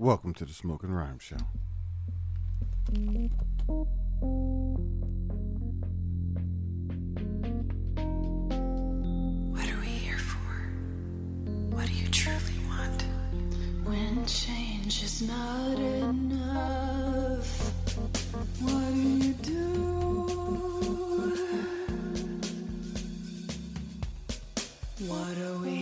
Welcome to the Smoking Rhyme Show. What are we here for? What do you truly want? When change is not enough, what do you do? What are we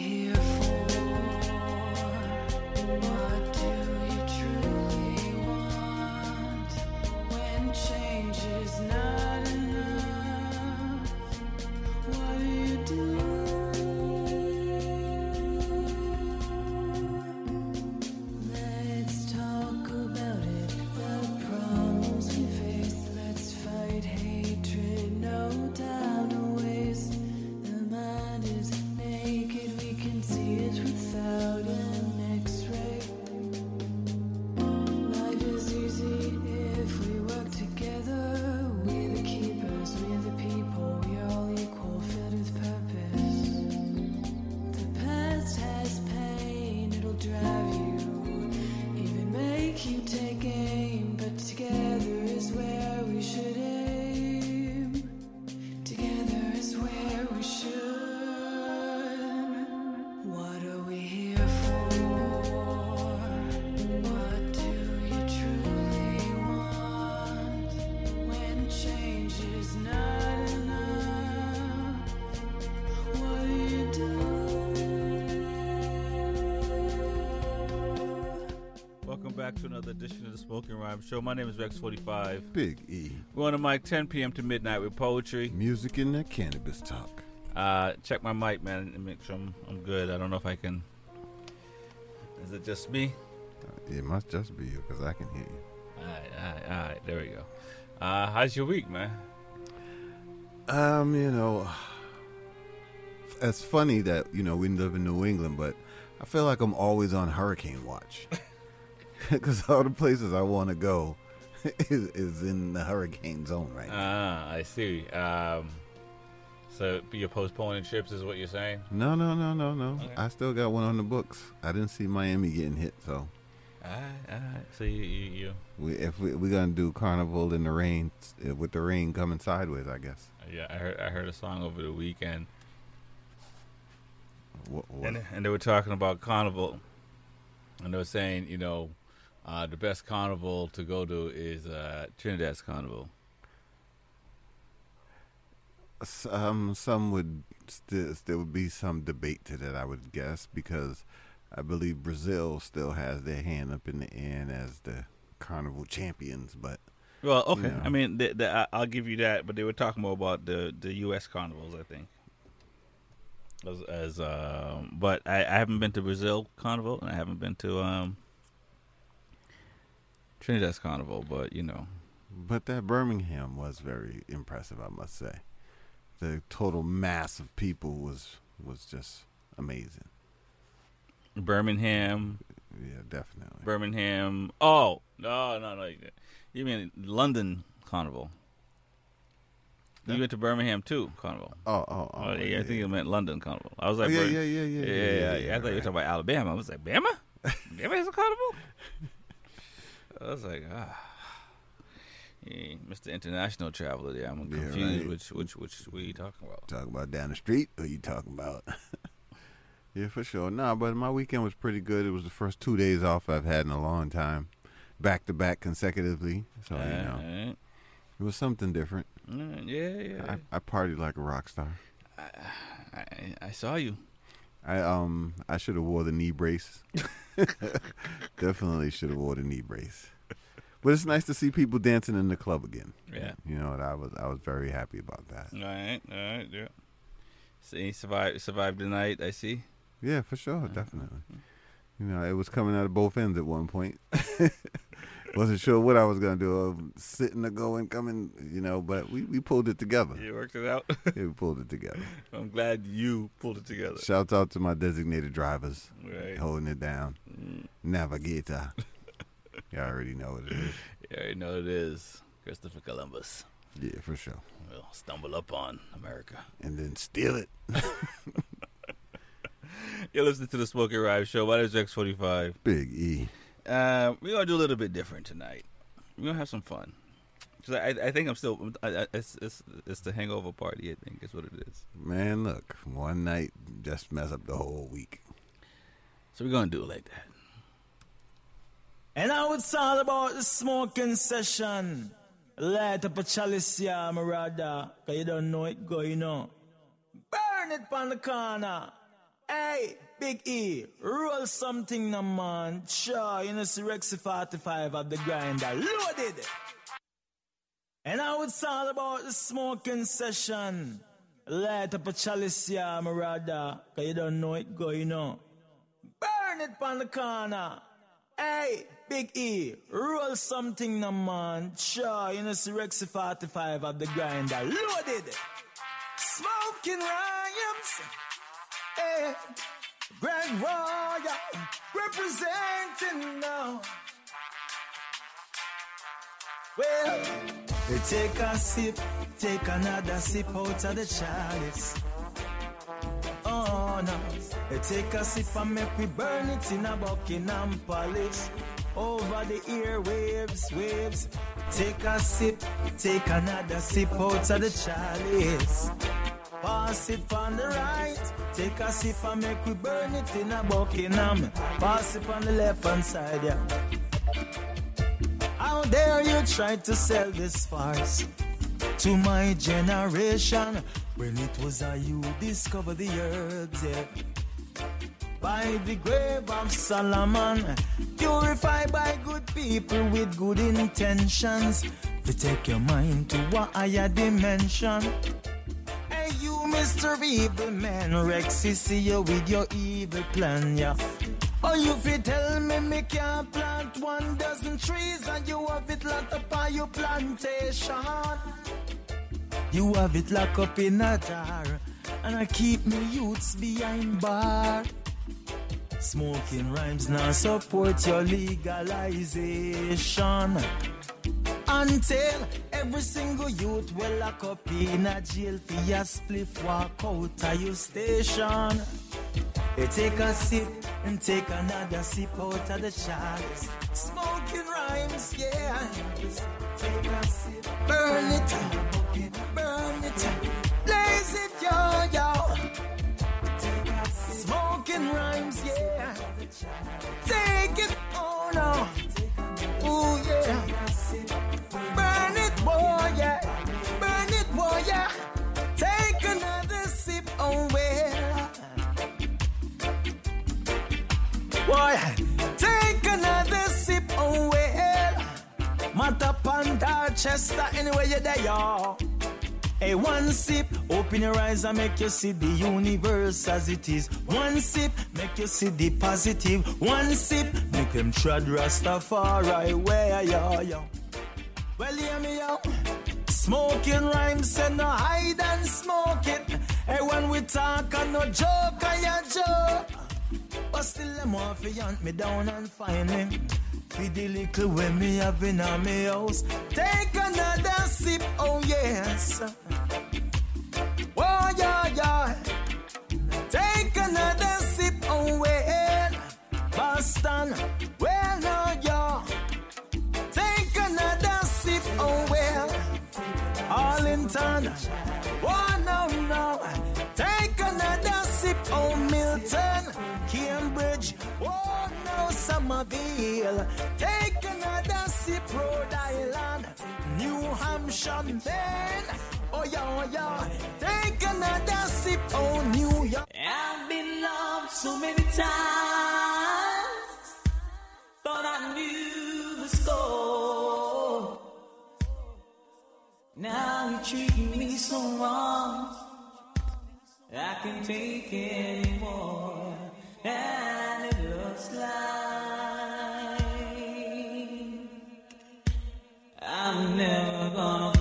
Smoking Rhyme Show. My name is Rex45. Big E. We're on the mic 10 p.m. to midnight with poetry. Music and that cannabis talk. Uh, check my mic, man, and make sure I'm, I'm good. I don't know if I can. Is it just me? It must just be you because I can hear you. All right, all right, all right. There we go. Uh, how's your week, man? Um, you know, it's funny that, you know, we live in New England, but I feel like I'm always on hurricane watch. Because all the places I want to go is, is in the hurricane zone right now. Ah, I see. Um, so you're postponing trips, is what you're saying? No, no, no, no, no. Okay. I still got one on the books. I didn't see Miami getting hit, so All right, all right. So you, you, you we, if we, we're going to do Carnival in the rain, uh, with the rain coming sideways, I guess. yeah, I heard, I heard a song over the weekend. What, what? And, and they were talking about carnival, and they were saying, you know, uh, the best carnival to go to is uh, Trinidad's carnival. Um, some would still there would be some debate to that, I would guess, because I believe Brazil still has their hand up in the end as the carnival champions. But Well, okay. Yeah. I mean, the, the, I'll give you that, but they were talking more about the the U.S. carnivals, I think. As, as um, but I, I haven't been to Brazil carnival, and I haven't been to um Trinidad's carnival, but you know, but that Birmingham was very impressive, I must say. The total mass of people was was just amazing. Birmingham, Yeah, definitely. Birmingham. Oh no, no, no! You mean London carnival? You Yeah. went to Birmingham too, carnival. oh, oh, oh, Oh, yeah, I think you meant London carnival. I was Oh, like, yeah, Bir- yeah, yeah, yeah, yeah, yeah, yeah. I thought you were talking about Alabama. I was like, Bama? Bama has a carnival? I was like, ah. Yeah, Mr. International Traveler there. I'm Yeah, confused right. which which which what you talking about. Talking about down the street? Or you talking about? yeah, for sure. Nah, but my weekend was pretty good. It was the first two days off I've had in a long time, back to back consecutively. So you know, Alright. it was something different. Mm, yeah, yeah. I, I partied like a rock star. I, I, I saw you. I um I should have wore the knee brace. Definitely should have wore the knee brace. But it's nice to see people dancing in the club again. Yeah. You know, I was I was very happy about that. All right, all right, yeah. See, survived survived the night. I see. Yeah, for sure, definitely. You know, it was coming out of both ends at one point. Wasn't sure what I was gonna do, um, sitting or going, coming, you know, but we, we pulled it together. You worked it out. Yeah, we pulled it together. I'm glad you pulled it together. Shouts out to my designated drivers Right. holding it down. Mm, Navigator. you already know what it is. you already know what it is Christopher Columbus. Yeah, for sure. We'll stumble upon America. And then steal it. You're listening to the Smoking Rhyme Show. My name is X45. Big E. Uh, we're gonna do a little bit different tonight. We're gonna have some fun. 'Cause I, I think I'm still. I, I, it's, it's it's the hangover party. I think is what it is. Man, look, one night just mess up the whole week. So we're gonna do it like that. And now it's all about the smoking session. Light up a chalice, yeah, my brother. Cause you don't know it go, you know. Burn it on the corner. Hey, Big E, roll something, no man. Sure, you know, see Rexy 45 at the grinder. Loaded. And now it's all about the smoking session. Light up a chalice, yeah, my. Cause you don't know it go, you know. Burn it on the corner. Hey, Big E, roll something, no man. Sure, you know, see Rexy 45 at the grinder. Loaded. Smoking rhymes. Hey, Greg Royal, representing now. Well, we take a sip, take another sip out of the chalice. Oh no, we take a sip and make we burn it in a Buckingham Palace. Over the airwaves, waves. Take a sip, take another sip out of the chalice. Pass it on the right, take a sip and make we burn it in a Buckingham. Pass it on the left hand side, yeah. How dare you try to sell this farce to my generation when it was I you discovered the herbs, yeah. By the grave of Solomon, purified by good people with good intentions to take your mind to a higher dimension. Hey, you, Mr. Evil Man, Rexy, see you with your evil plan, yeah. Oh, you fi tell me me can't plant one dozen trees and you have it locked up on your plantation. You have it locked up in a jar and I keep me youths behind bar. Smoking rhymes now support your legalization. Until every single youth will lock up in a jail for your spliff walk out of your station. You take a sip and take another sip out of the chalice. Smoking rhymes, yeah. Take a sip, burn it, burn it, blaze it, yo, yo. Smoking rhymes, yeah. Mattapan, Dorchester, anywhere you're there, y'all. Hey, one sip, open your eyes and make you see the universe as it is. One sip, make you see the positive. One sip, make them trod Rastafari where yo yo. Well, hear me out. Smoking rhymes say no hide and smoke it. Hey, when we talk, I no joke, I a joke. But still, them want to hunt me down and find me. Feed the little way me have in me house. Take another sip, oh yes. Oh yeah, yeah. Take another sip, oh well. Boston, well no, yeah. Take another sip, oh well. Arlington, oh no, no. Take another sip, oh Milton. Cambridge, oh Somerville. Take another sip, Rhode Island. New Hampshire, man. Oh yeah, oh yeah. Take another sip, oh New York. I've been loved so many times. Thought I knew the score. Now you treat me so wrong. I can take anymore. And it looks like I'm never gonna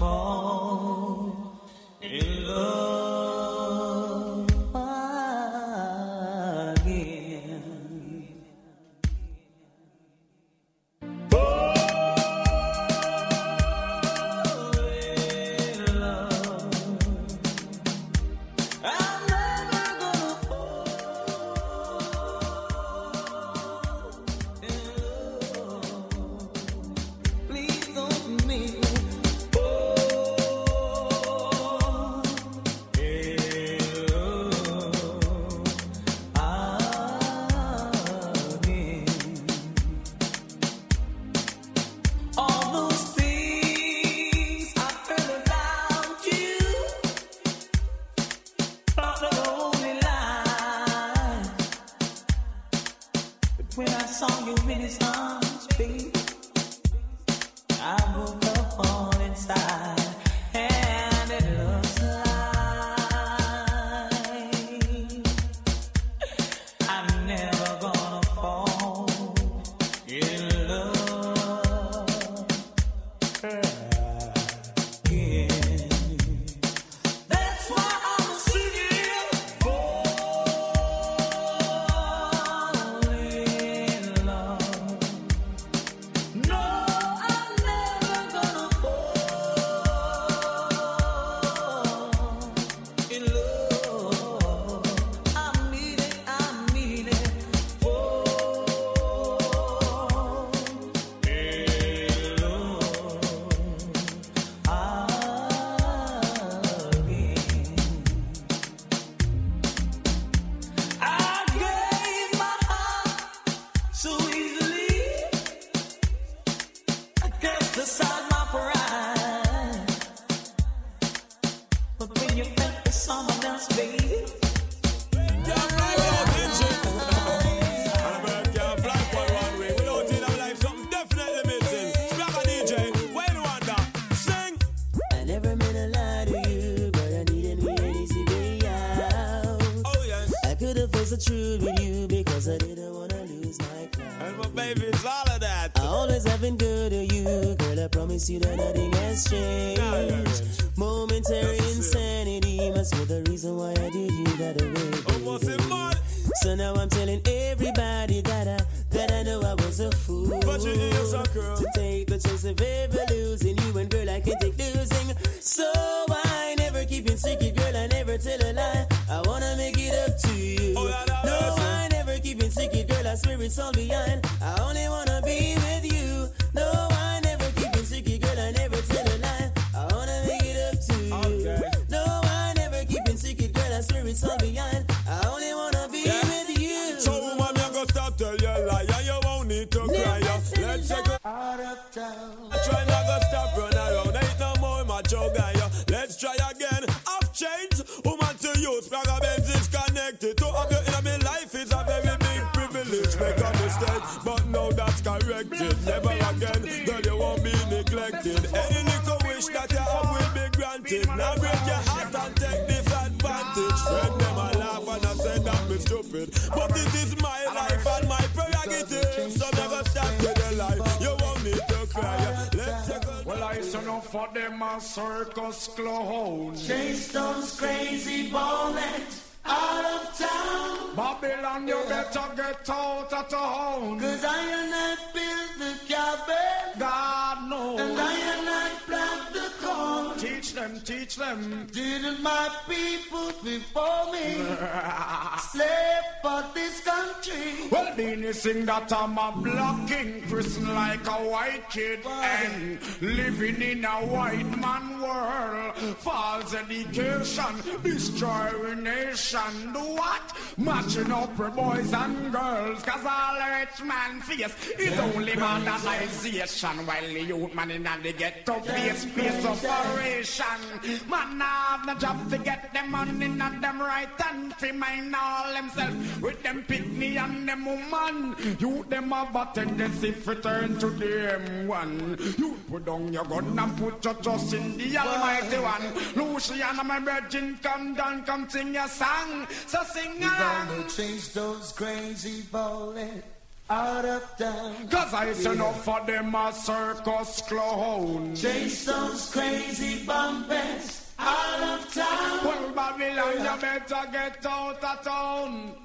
sing that I'm a black king, christened like a white kid, and living in a white man world. False education, destroying nation. Do what? Matching up for boys and girls, cause all rich man face is only modernization, while the youth man in the ghetto face face operation. Man have no job to get them money, not them right and fi mind all themselves with them picnic and them woman. You them have a tendency to turn to the M1. You put down your gun and put your trust in the Almighty One. Luciana, my virgin, come down, come sing your song. So sing Gonna on. chase those crazy ballers out of town. Cause I send up for them a circus clown. Chase those crazy bumpers out of town. Well, Babylon, you better get out of town.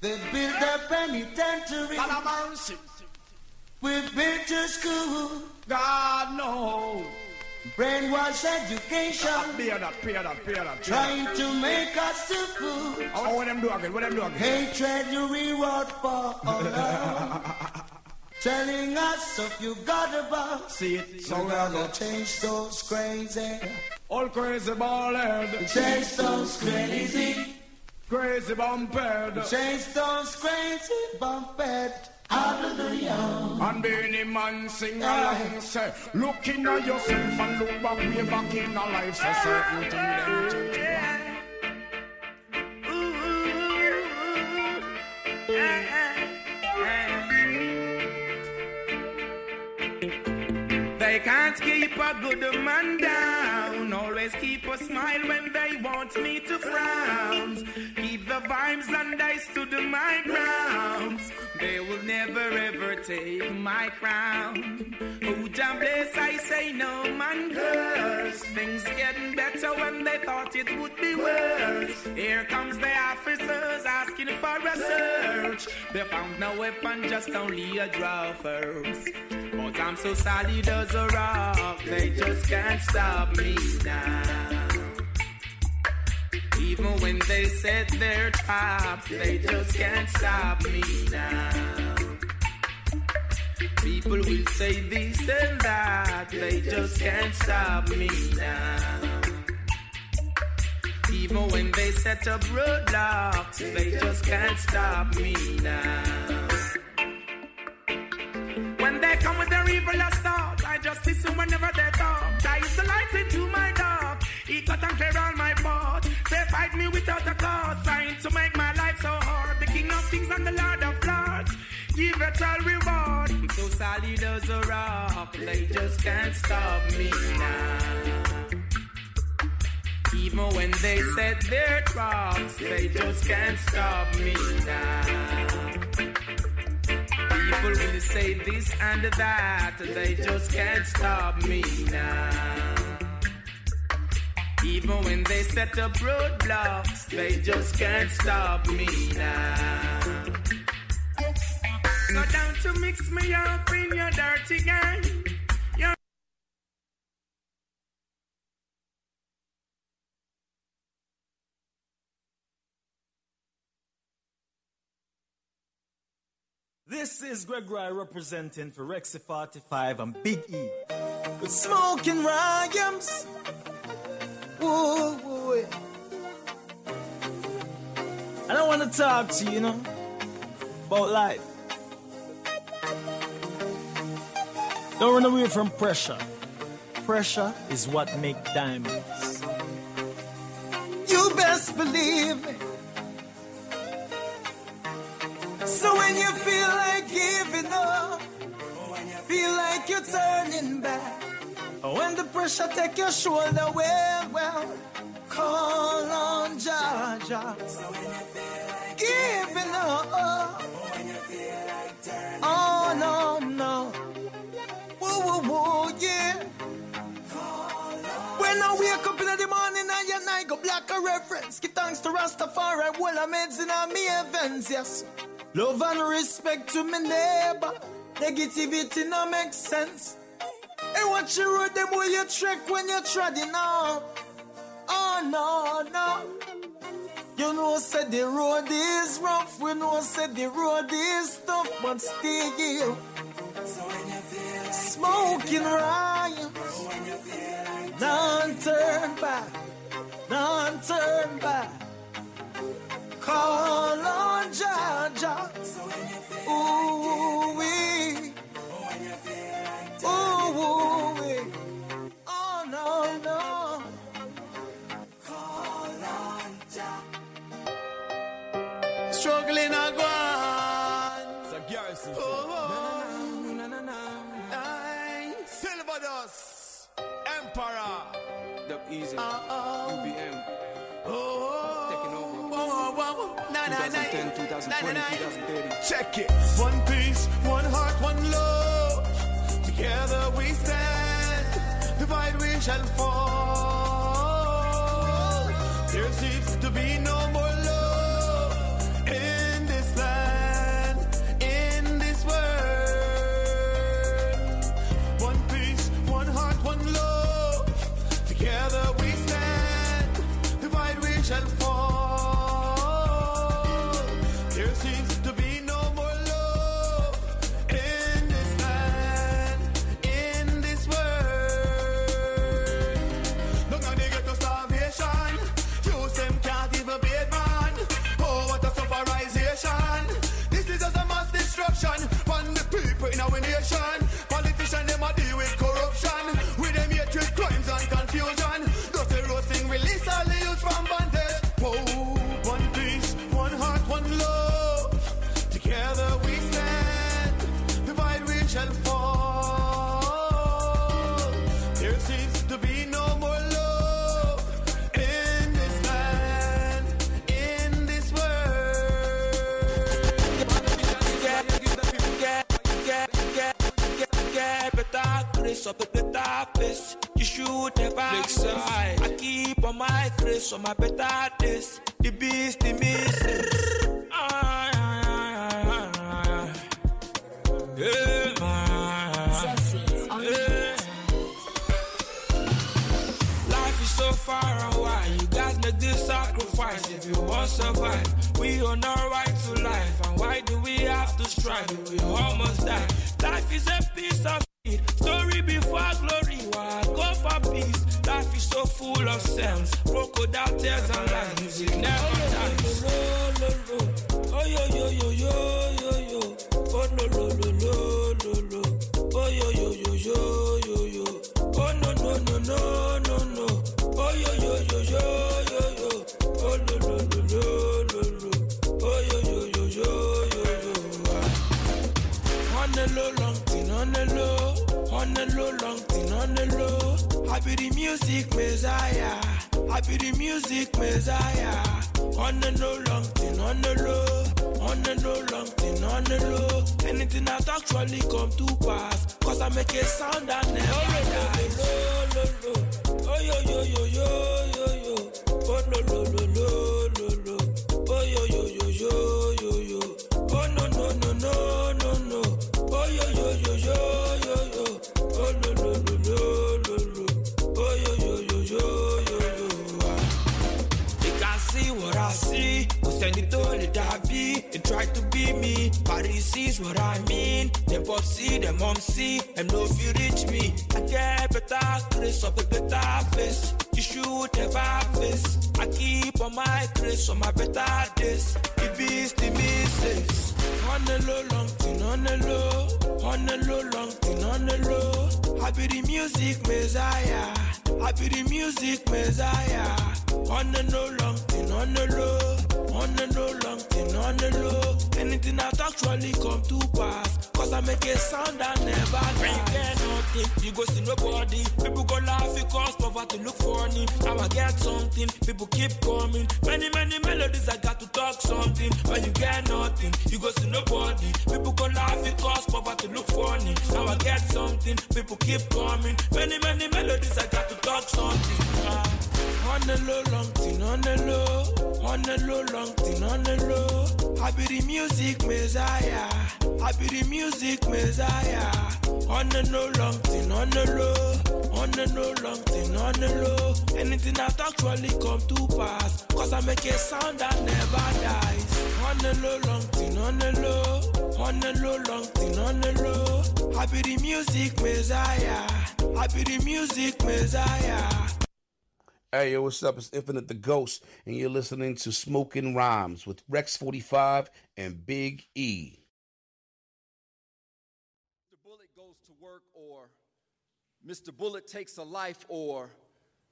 They built a penitentiary. God have mercy. We built a school. God knows. Brainwash education. That, that, that. Trying to make us to fool. Oh, what them do again? What them do again? Hatred you reward for all love. Telling us if you got a boss. See it. So we gonna change those crazy. All crazy ball head. Chase those crazy. Crazy bumped. James crazy bumped. Hallelujah. And many man sing along, yeah. say, look in at yourself and look back way back in our life, say, say you do that. They can't keep a good man down. Keep a smile when they want me to frown. Keep the vibes and I stood my ground. They will never ever take my crown. Who Jah bless, I say no man curse. Things getting better when they thought it would be worse. Here comes the officers asking for a search. They found no weapon, just only a draw first. I'm so solid as a rock, they just can't stop me now. Even when they set their traps, they just can't stop me now. People will say this and that, they just can't stop me now. Even when they set up roadblocks, they just can't stop me now. They come with their evil thoughts, I just listen whenever they talk. I is the light into my dark. He cut and clear all my path. They fight me without a cause, trying to make my life so hard. The King of Kings and the Lord of Lords, give it all reward. I'm so solid as a rock, they just can't stop me now. Even when they set their traps, they just can't stop me now. People will say this and that, they just can't stop me now. Even when they set up roadblocks, they just can't stop me now. So down to mix me up in your dirty game. This is Gregory representing for Rexy 45 and Big E. With smoking rhymes. Whoa, yeah. And I want to talk to you, you know, about life. Don't run away from pressure. Pressure is what make diamonds. You best believe me. So when you feel like giving up, when you feel like you're turning back, when the pressure take your shoulder, well, well, call on Jaja. Giving up. When you feel like turning oh no, no. Whoa, whoa, whoa, yeah. When I wake up in the morning and your night go black a reference. Give thanks to Rastafari, well I'm in on me events, yes. Love and respect to my neighbor. Negativity no make sense. Hey, watch your road, them way you trek when you're treading on. Oh no, no. You know, what said the road is rough. We know, I said the road is tough, but still. You. Smoking rhymes. None turn back. None turn back. Call on Jaja. Ooh, wee. Ooh, wee. Oh, no, no. Call on Struggling a go on. It's a garrison. Oh, oh. aye. Silverdos, Emperor. Dub Easy, Uh-oh. Oh, 2010, 2020, Na, na, na. 2030. Check it. One peace, one heart, one love. Together we stand. Divide we shall fall. I keep on my grace on my better days. The beast, the miss. Ah, ah, ah, ah, ah. Yeah. Yeah. Life is so far away. You guys make this sacrifice if you want survive. We own our right to life, and why do we have to strive we almost die? Life is a piece of shit. Story before glory. So full of sense. Crocodile tears and lies. Music never dies. Oh yo yo yo yo yo yo. Oh no no no no no no. Oh yo yo yo yo yo yo. Oh no no no no no no. Oh yo yo yo yo yo yo. Oh no no no no no no. Oh yo yo yo yo yo yo. On the low, long on the low. On the low, long on the low. I be the music messiah. I be the music messiah. On the low, long thing on the low. On the low, long thing on the low. Anything that actually come to pass. Cause I make a sound that never dies. Low, low. Oh yo yo yo yo yo yo. Oh lo lo lo lo. See. Who send it dabby? They try to be me, he sees what I mean. Them pop see, them mom see, know if you reach me. I get better grace up a better face. You should never face. I keep on my grace on my better days. The beast, the misses. On the low, long thing on the low. On the low, long thing on the low. I be the music messiah. I be the music messiah. On the long thing on the low. On the low, long thing on the low. Anything come to pass. Cause I make a sound that never. When you get nothing, you go see nobody. People go laugh because poverty look funny. Now I get something, people keep coming. Many, many melodies, I got to talk something. When you get nothing, you go see nobody. People go laugh because poverty look funny. Now I get something, people keep coming. Many, many melodies, I got to talk something. Ah. On the low, long thing on the low. On the low, long thing on the low. I be the music messiah. I be the music messiah. On the low, long thing on the low. On the low, long thing on the low. Anything that actually come to pass. Cause I make a sound that never dies. On the low, long thing on the low. On the low, long thing on the low. I be the music messiah. I be the music messiah. Hey, yo, what's up? It's Infinite the Ghost, and you're listening to Smoking Rhymes with Rex 45 and Big E. Mr. Bullet goes to work, or Mr. Bullet takes a life, or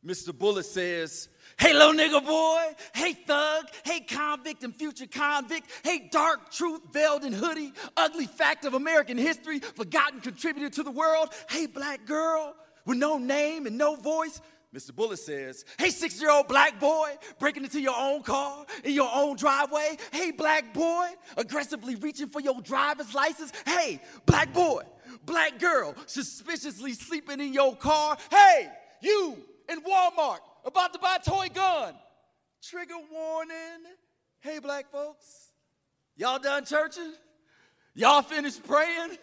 Mr. Bullet says, Hey, little nigga boy. Hey, thug. Hey, convict and future convict. Hey, dark truth veiled in hoodie. Ugly fact of American history. Forgotten contributor to the world. Hey, black girl with no name and no voice. Mr. Bullet says, Hey, six year old black boy, breaking into your own car in your own driveway. Hey, black boy, aggressively reaching for your driver's license. Hey, black boy, black girl, suspiciously sleeping in your car. Hey, you in Walmart about to buy a toy gun. Trigger warning. Hey, black folks, y'all done churching? Y'all finished praying?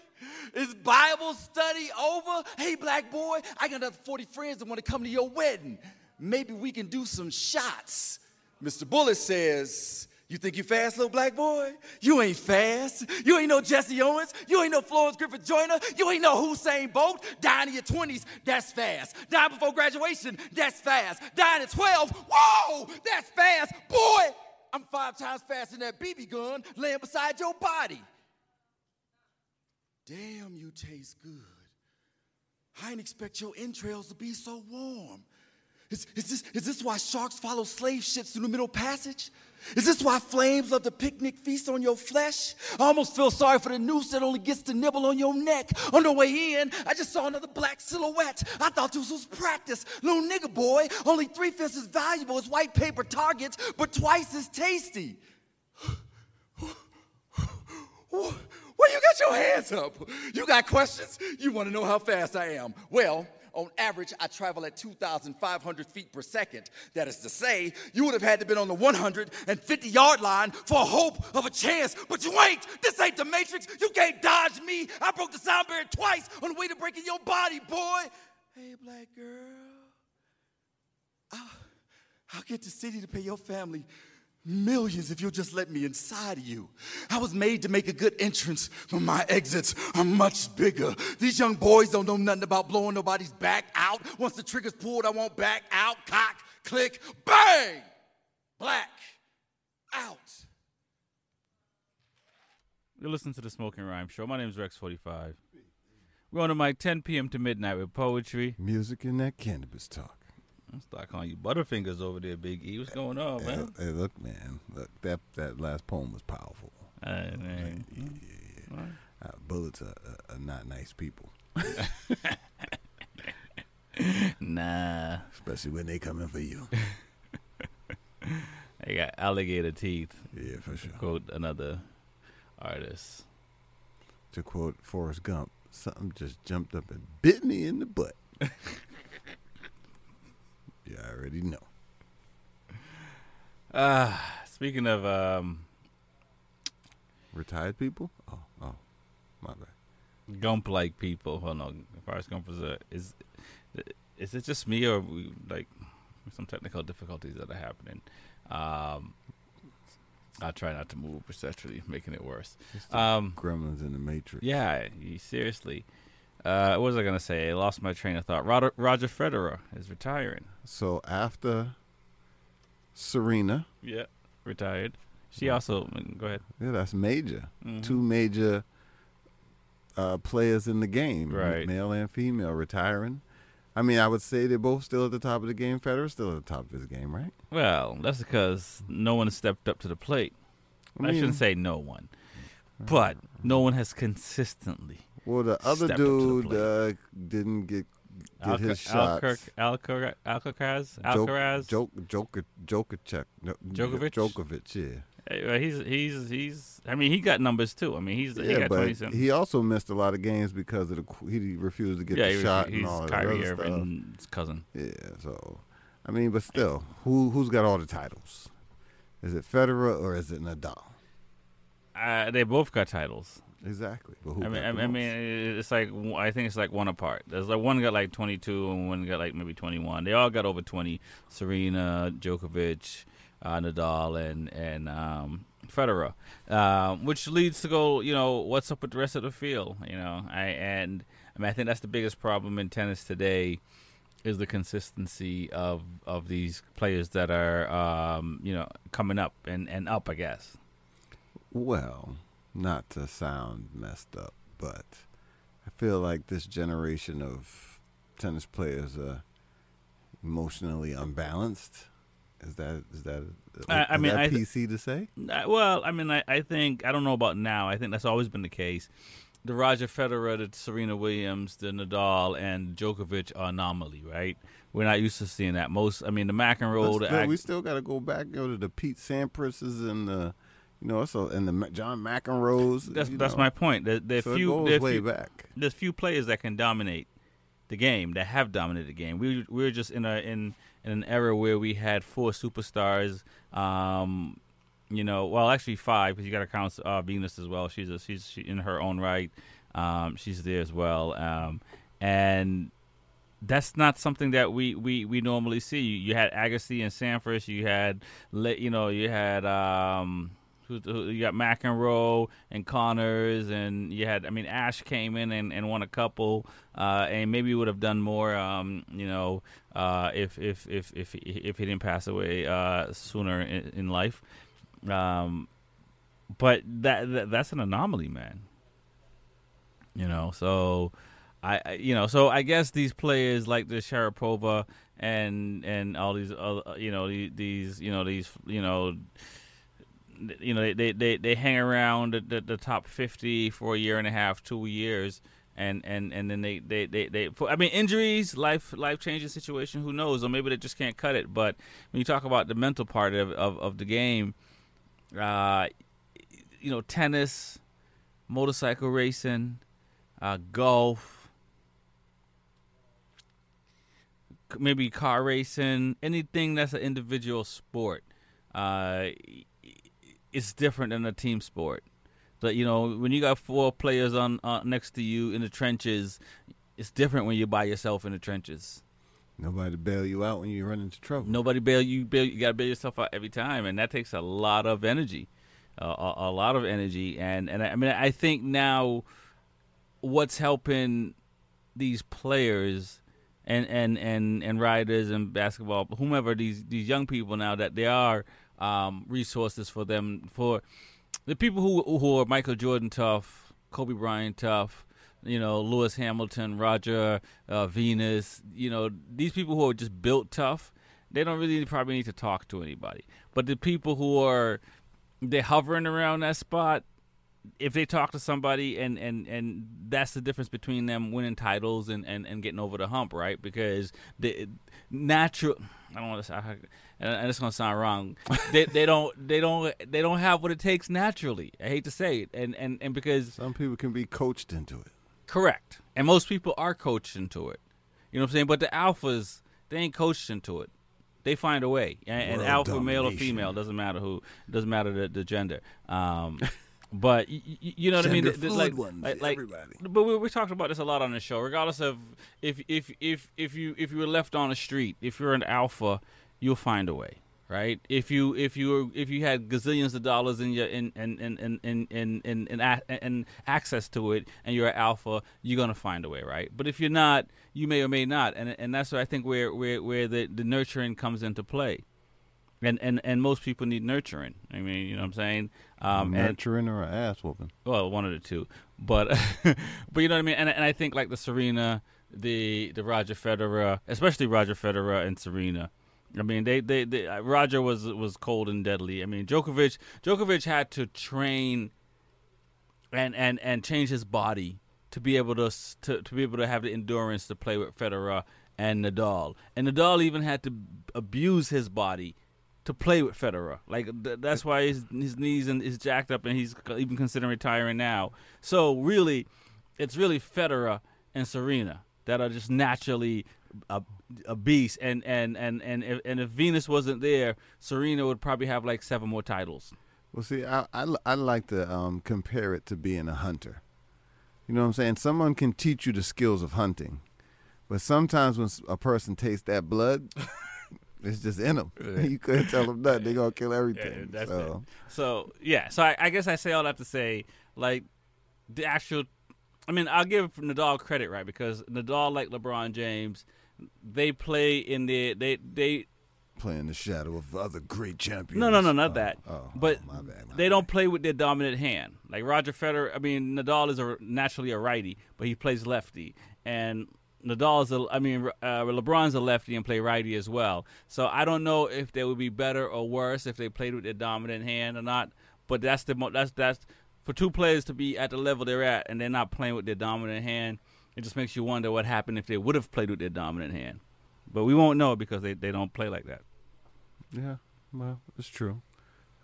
Is Bible study over? Hey, black boy, I got another 40 friends that want to come to your wedding. Maybe we can do some shots. Mr. Bullet says, You think you fast, little black boy? You ain't fast. You ain't no Jesse Owens. You ain't no Florence Griffith Joyner. You ain't no Usain Bolt. Dying in your 20s, that's fast. Dying before graduation, that's fast. Dying at 12, whoa, that's fast. Boy, I'm five times faster than that BB gun laying beside your body. Damn, you taste good. I didn't expect your entrails to be so warm. Is, is, this, is this why sharks follow slave ships through the Middle Passage? Is this why flames love to picnic feast on your flesh? I almost feel sorry for the noose that only gets to nibble on your neck. On the way in, I just saw another black silhouette. I thought this was practice. Little nigga boy, only three fifths as valuable as white paper targets, but twice as tasty. Why you got your hands up? You got questions? You want to know how fast I am? Well, on average, I travel at 2,500 feet per second. That is to say, you would have had to been on the 150 yard line for a hope of a chance, but you ain't. This ain't the Matrix. You can't dodge me. I broke the sound barrier twice on the way to breaking your body, boy. Hey, black girl. I'll, I'll get the city to pay your family millions if you'll just let me inside of you. I was made to make a good entrance, but my exits are much bigger. These young boys don't know nothing about blowing nobody's back out. Once the trigger's pulled, I won't back out. Cock, click, bang! Black out. You're listening to the Smoking Rhyme Show. My name is Rex45. We're on the mic 10 p.m. to midnight with poetry. Music and that cannabis talk. I'm start calling you Butterfingers over there, Big E. What's going on, Hey, man? hey, look, man. Look, that that last poem was powerful. Hey, man. Yeah, yeah, yeah. Uh, bullets are, are, are not nice people, Nah. especially when they coming for you. They got alligator teeth. Yeah, for sure. Quote another artist. To quote Forrest Gump, something just jumped up and bit me in the butt. yeah, I already know. Uh, speaking of um, Retired people? Oh, oh, my bad. Gump like people, well, no, Forrest Gump is a, is is it just me or we like some technical difficulties that are happening? Um, I'll try not to move, perceptually, making it worse. Um, gremlins in the Matrix. Yeah, you, seriously. Uh, what was I gonna say? I lost my train of thought. Roger, Roger Federer is retiring. So after Serena, Yeah, retired. She also go ahead. yeah, that's major. Mhm. Two major uh, players in the game, Right. Male and female retiring. I mean, I would say they're both still at the top of the game. Federer's still at the top of his game, right? Well, that's because no one has stepped up to the plate. I I, shouldn't say no one, but no one has consistently. Well, the other stepped up the dude uh, didn't get get Alca- his shots. Alcur- Alcaraz, Alcaraz. Jok- Joker, Joker, check. No, Djokovic? Djokovic, yeah. Hey, well, he's he's he's. I mean, he got numbers too. I mean, he's he yeah, got but twenty something. he also missed a lot of games because of the he refused to get yeah, the he, shot he's and all that Kyrie other stuff. Irving's cousin. Yeah, so I mean, but still, who who's got all the titles? Is it Federer or is it Nadal? Uh, they both got titles. Exactly. I mean, I, I mean, it's like I think it's like one apart. There's like one got like 22 and one got like maybe 21. They all got over 20. Serena, Djokovic, uh, Nadal, and and um, Federer, um, which leads to go. You know, what's up with the rest of the field? You know, I and I mean, I think that's the biggest problem in tennis today is the consistency of of these players that are um, you know coming up and and up. I guess. Well, not to sound messed up, but I feel like this generation of tennis players are emotionally unbalanced. Is that is that I- I mean, that I th- PC to say? Well, I mean, I, I think I don't know about now. I think that's always been the case. The Roger Federer, the Serena Williams, the Nadal, and Djokovic are anomaly, right? We're not used to seeing that. Most, I mean, the McEnroe, the still, Ag- we still got to go back you know, to the Pete Sampras's and the you know so and the John McEnroe's. that's that's know. my point. There, there So it few, goes there way few, back. There's few players that can dominate the game that have dominated the game. We we're just in a in in an era where we had four superstars. Um, you know, well, actually five because you got to count uh, Venus as well. She's a, she's she, in her own right. Um, she's there as well, um, and that's not something that we, we, we normally see. You, you had Agassi and Sampras. You had you know you had um, you got McEnroe and Connors, and you had I mean Ashe came in and, and won a couple, uh, and maybe would have done more. Um, you know, uh, if if if if if he didn't pass away uh, sooner in, in life. Um, but that, that that's an anomaly, man. You know, so I, you know, so I guess these players like the Sharapova and and all these other, you know, these, these you know these you know you know they they, they hang around the, the, the top 50 for a year and a half two years and and and then they they they, they i mean injuries life life changing situation who knows or maybe they just can't cut it but when you talk about the mental part of of, of the game uh you know tennis motorcycle racing, uh, golf, maybe car racing, anything that's an individual sport. Uh, it's different than a team sport. But you know, when you got four players on uh, next to you in the trenches, it's different when you're by yourself in the trenches. Nobody to bail you out when you run into trouble. Nobody bail you. Bail you got to bail yourself out every time, and that takes a lot of energy, uh, a, a lot of energy. And and I, I mean, I think now, what's helping these players and and and and riders and basketball, whomever these these young people now that they are um, resources for them for the people who who are Michael Jordan tough, Kobe Bryant tough, you know Lewis Hamilton, Roger uh, Venus, you know these people who are just built tough. They don't really probably need to talk to anybody. But the people who are they're hovering around that spot, if they talk to somebody and and and that's the difference between them winning titles and and, and getting over the hump, right? Because the natural. I don't want to. I, and it's gonna sound wrong. they they don't they don't they don't have what it takes naturally. I hate to say it, and and and because some people can be coached into it. Correct, and most people are coached into it. You know what I'm saying? But the alphas, they ain't coached into it. They find a way, and, and alpha, male or female, doesn't matter who, doesn't matter the, the gender. Um, but y- y- you know what I mean? The- the- like, ones, like, like- everybody. But we, we talked about this a lot on the show. Regardless of if if if if you if you were left on the street, if you're an alpha, you'll find a way, right? If you if you were, if you had gazillions of dollars in your in in in in in in, in, in, a- in access to it, and you're an alpha, you're gonna find a way, right? But if you're not, you may or may not, and and that's where I think where where where the the nurturing comes into play. And, and and most people need nurturing. I mean, you know what I'm saying? Um, and- Nurturing or an ass whooping. well, one of the two, but but you know what I mean. And and I think like the Serena, the the Roger Federer, especially Roger Federer and Serena. I mean, they they, they uh, Roger was was cold and deadly. I mean, Djokovic Djokovic had to train and and and change his body to be able to to to be able to have the endurance to play with Federer and Nadal. And Nadal even had to abuse his body to play with Federer. Like th- that's why his his knees and is jacked up, and he's even considering retiring now. So really, it's really Federer and Serena that are just naturally a, a beast. And and and and if, and if Venus wasn't there, Serena would probably have like seven more titles. Well, see, I, I, I like to um, compare it to being a hunter. You know what I'm saying? Someone can teach you the skills of hunting, but sometimes when a person tastes that blood, it's just in them. you couldn't tell them nothing. They're going to kill everything. that's so, So yeah, so I, I guess I say all that to say, like the actual. I mean, I'll give Nadal credit, right? Because Nadal, like LeBron James, they play in the they they. Play in the shadow of other great champions. No, no, no, not Oh, that. oh, but oh, my bad, my they don't play with their dominant hand. Like Roger Federer, I mean, Nadal is a, naturally a righty, but he plays lefty, and Nadal is a, I mean, uh, LeBron's a lefty and play righty as well. So I don't know if they would be better or worse if they played with their dominant hand or not. But that's the mo- that's that's for two players to be at the level they're at and they're not playing with their dominant hand. It just makes you wonder what happened if they would have played with their dominant hand. But we won't know because they, they don't play like that. Yeah, well, it's true.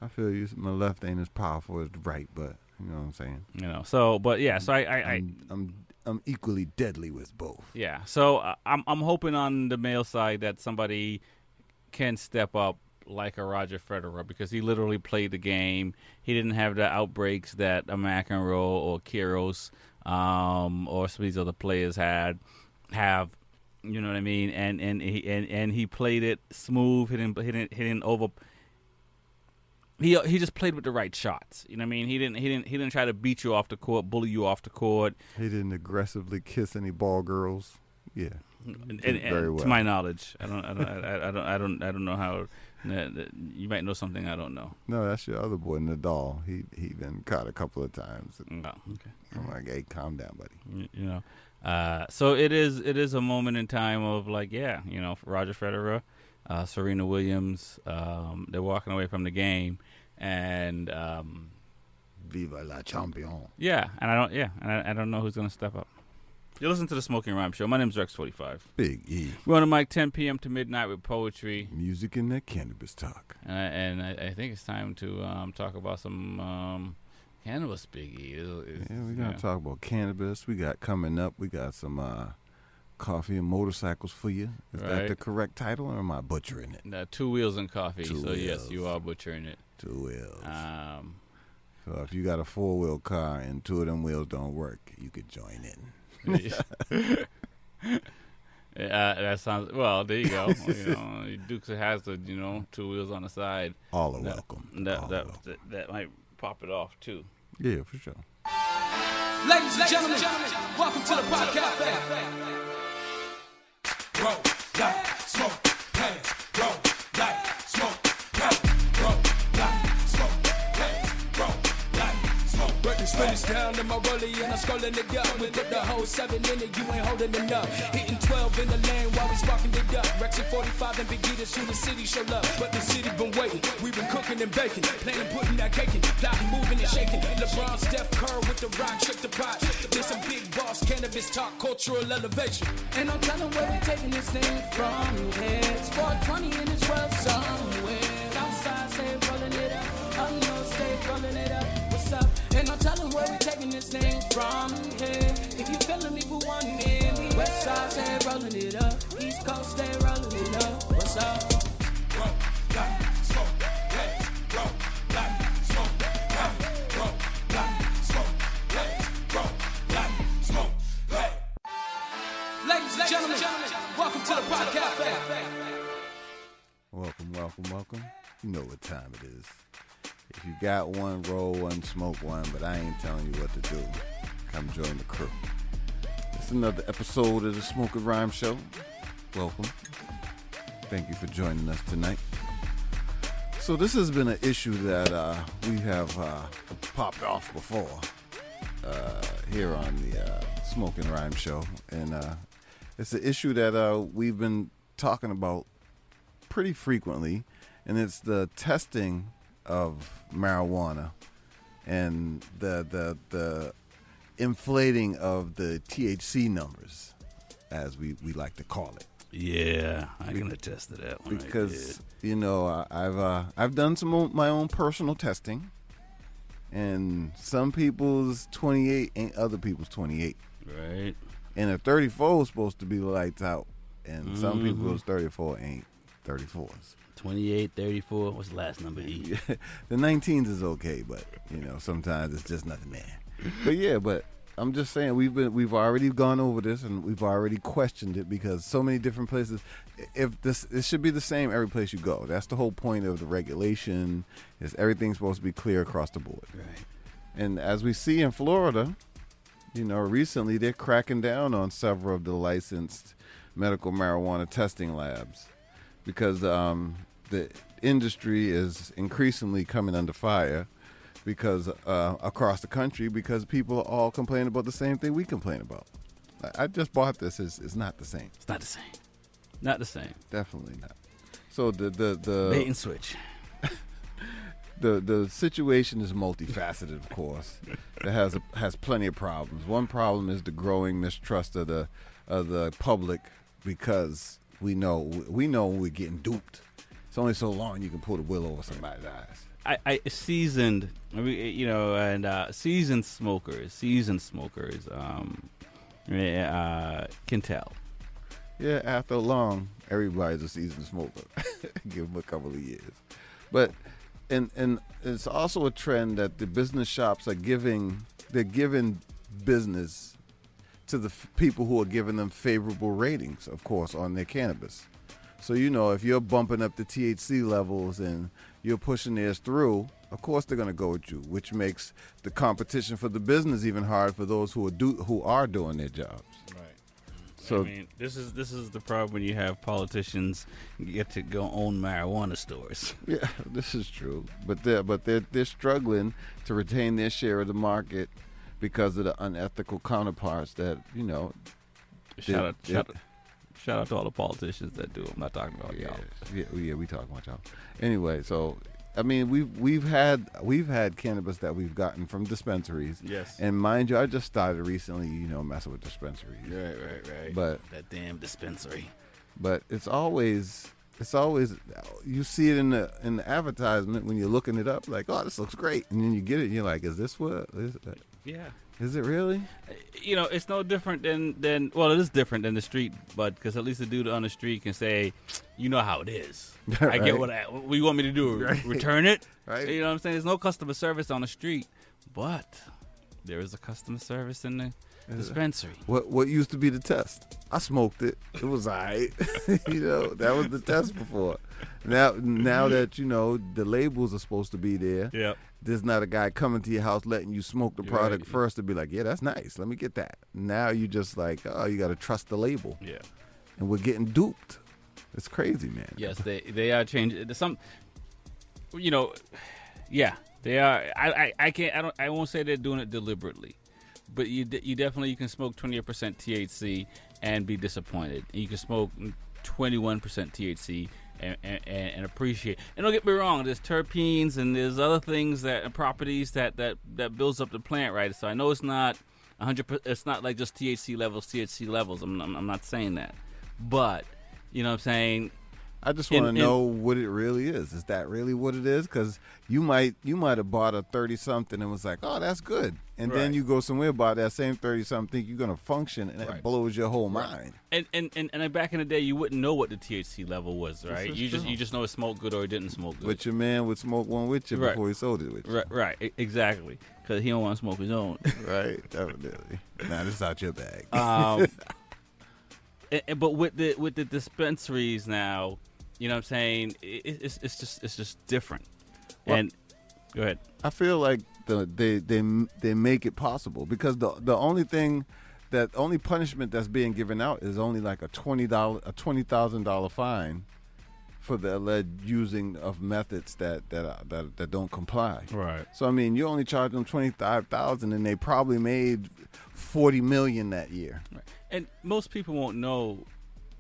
I feel you. My left ain't as powerful as the right, but you know what I'm saying. You know. So, but yeah. So I, I, I I'm, I'm I'm equally deadly with both. Yeah. So uh, I'm I'm hoping on the male side that somebody can step up like a Roger Federer because he literally played the game. He didn't have the outbreaks that a McEnroe or Kyrgios um, or some of these other players had have. You know what I mean? And and he and, and he played it smooth. He didn't he didn't he didn't over. He he just played with the right shots. You know what I mean? He didn't he didn't he didn't try to beat you off the court, bully you off the court. He didn't aggressively kiss any ball girls. Yeah, And, and- very and well. To my knowledge, I don't, I don't, I, I don't, I don't, I don't know how. You might know something I don't know. No, that's your other boy, Nadal. He he been caught a couple of times. Oh, okay. I'm like, hey, calm down, buddy. You, you know, uh, so it is. It is a moment in time of like, yeah, you know, Roger Federer, uh, Serena Williams. Um, they're walking away from the game, and um, Viva la champion. yeah, and I don't, yeah, and I, I don't know who's gonna step up. You listen to the Smoking Rhyme Show. My name's Rex Forty Five. Big E. We're on the mic 10 p.m. to midnight with poetry. Music and that cannabis talk. and I, and I, I think it's time to um, talk about some um, Cannabis Biggie. Is, is, Yeah, we're gonna yeah. talk about cannabis. We got coming up. We got some uh, coffee and motorcycles for you. Is that the correct title, or am I butchering it? Uh, two wheels and coffee. Two so yes, you are butchering it. Two wheels. Um, so if you got a four wheel car and two of them wheels don't work, you could join in. Uh, that sounds well. There you go. you know, Dukes has the you know two wheels on the side. All are that, welcome. That All are that, that that might pop it off too. yeah, for sure. Ladies and gentlemen, welcome to the podcast. Roll, light, smoke, Spanish down to my rollie and I'm scrolling it up. We put the whole seven in it, you ain't holding it up. Hitting 12 in the lane while we sparking it up. Rex and 45 and Big Eater soon the city show up. But the city been waiting, we been cooking and baking. Planning, putting that cake in, plotting, moving and shaking. LeBron, Steph Curry with the rock, shake the pot. There's some big boss cannabis talk, cultural elevation. And I'm telling where we taking this thing from here. It's 420 in this world somewhere. No telling where we taking this thing from here. If you feeling me, put one in me. West side, stay rolling it up. East coast, stay rolling it up. What's up? Ladies and gentlemen, welcome to the. Welcome, welcome, welcome. You know what time it is. If you got one, roll one, smoke one, but I ain't telling you what to do. Come join the crew. It's another episode of the Smoke and Rhyme Show. Welcome. Thank you for joining us tonight. So this has been an issue that uh, we have uh, popped off before uh, here on the uh, Smoke and Rhyme Show, and uh, it's an issue that uh, we've been talking about pretty frequently, and it's the testing of marijuana and the the the inflating of the THC numbers, as we, we like to call it. Yeah, I can attest to that one. Because you know I- I've uh, I've done some of my own personal testing, and some people's 28 ain't other people's 28. Right. And a 34 is supposed to be lights out, and some Mhm. people's 34 ain't 34s. 28, 34. What's the last number? E? the 19s is okay, but you know sometimes it's just nothing there. But yeah, but I'm just saying we've been we've already gone over this and we've already questioned it because so many different places. If this it should be the same every place you go. That's the whole point of the regulation. Is everything's supposed to be clear across the board. Right. And as we see in Florida, you know, recently they're cracking down on several of the licensed medical marijuana testing labs because um, the industry is increasingly coming under fire because uh, across the country because people are all complaining about the same thing we complain about. I, I just bought this. It's, it's not the same. It's not the same. Not the same. Definitely not. So the the the Bait and switch. the the situation is multifaceted, of course. It has a, has plenty of problems. One problem is the growing mistrust of the of the public because we know we know we're getting duped. It's only so long you can pull the will over somebody's eyes. I, I seasoned, you know, and uh, seasoned smokers, seasoned smokers, um, uh, can tell. Yeah, after long, everybody's a seasoned smoker. Give them a couple of years, but and and it's also a trend that the business shops are giving. They're giving business to the f- people who are giving them favorable ratings, of course, on their cannabis. So you know, if you're bumping up the THC levels and you're pushing theirs through, of course they're going to go with you, which makes the competition for the business even hard for those who are do who are doing their jobs. Right. So I mean, this is this is the problem when you have politicians get to go own marijuana stores. Yeah, this is true. But they're but they're they're struggling to retain their share of the market because of the unethical counterparts that you know. Shout they- out, they- shout, out, shout out to all the politicians that do. I'm not talking about yeah, y'all. yeah, oh, yeah, we talking about y'all. Anyway, so I mean, we've we've had we've had cannabis that we've gotten from dispensaries. Yes. And mind you, I just started recently, you know, messing with dispensaries. Right, right, right. But that damn dispensary. but it's always It's always you see it in the in the advertisement when you're looking it up, like, oh, this looks great, and then you get it, and you're like, is this what? Is, it- Yeah. Is it really? you know, it's no different than than well, it is different than the street, but because at least the dude on the street can say, you know how it is. I get what I, what you want me to do. Right. Return it. Right. You know what I'm saying? There's no customer service on the street, but there is a customer service in the dispensary. What what used to be the test? I smoked it. It was alright. you know, that was the test before. Now now that you know the labels are supposed to be there. Yep. There's not a guy coming to your house letting you smoke the You're product right. first to be like, yeah, that's nice. Let me get that. Now you just like, oh, you got to trust the label. Yeah. And we're getting duped. It's crazy, man. Yes, they they are changing. There's some, you know, yeah, they are. I, I, I can't. I don't. I won't say they're doing it deliberately, but you you definitely you can smoke 28% THC and be disappointed. You can smoke 21% THC and, and, and appreciate. And don't get me wrong. There's terpenes and there's other things that properties that that that builds up the plant, right? So I know it's not 100. It's not like just THC levels, THC levels. I'm I'm, I'm not saying that, but you know what I'm saying. I just want to know what it really is. Is that really what it is? Because you might you might have bought a thirty something and was like, oh, that's good, and then you go somewhere buy that same thirty something, think you're gonna function, and it Right. blows your whole mind. And, and and and back in the day, you wouldn't know what the THC level was, right? You just you just know it smoked good or it didn't smoke good. But your man would smoke one with you Right. before he sold it with you. Right, right, exactly, because he don't want to smoke his own. right, definitely. Now this is out your bag. Um, and- and- but with the with the dispensaries now, you know what I'm saying? It, it's it's just it's just different. Well- and go ahead. I feel like the they they they make it possible because the the only thing that only punishment that's being given out is only like a twenty dollar a twenty thousand dollar fine for the alleged using of methods that that uh, that that don't comply. Right. So I mean, you only charge them twenty five thousand, and they probably made forty million that year. And most people won't know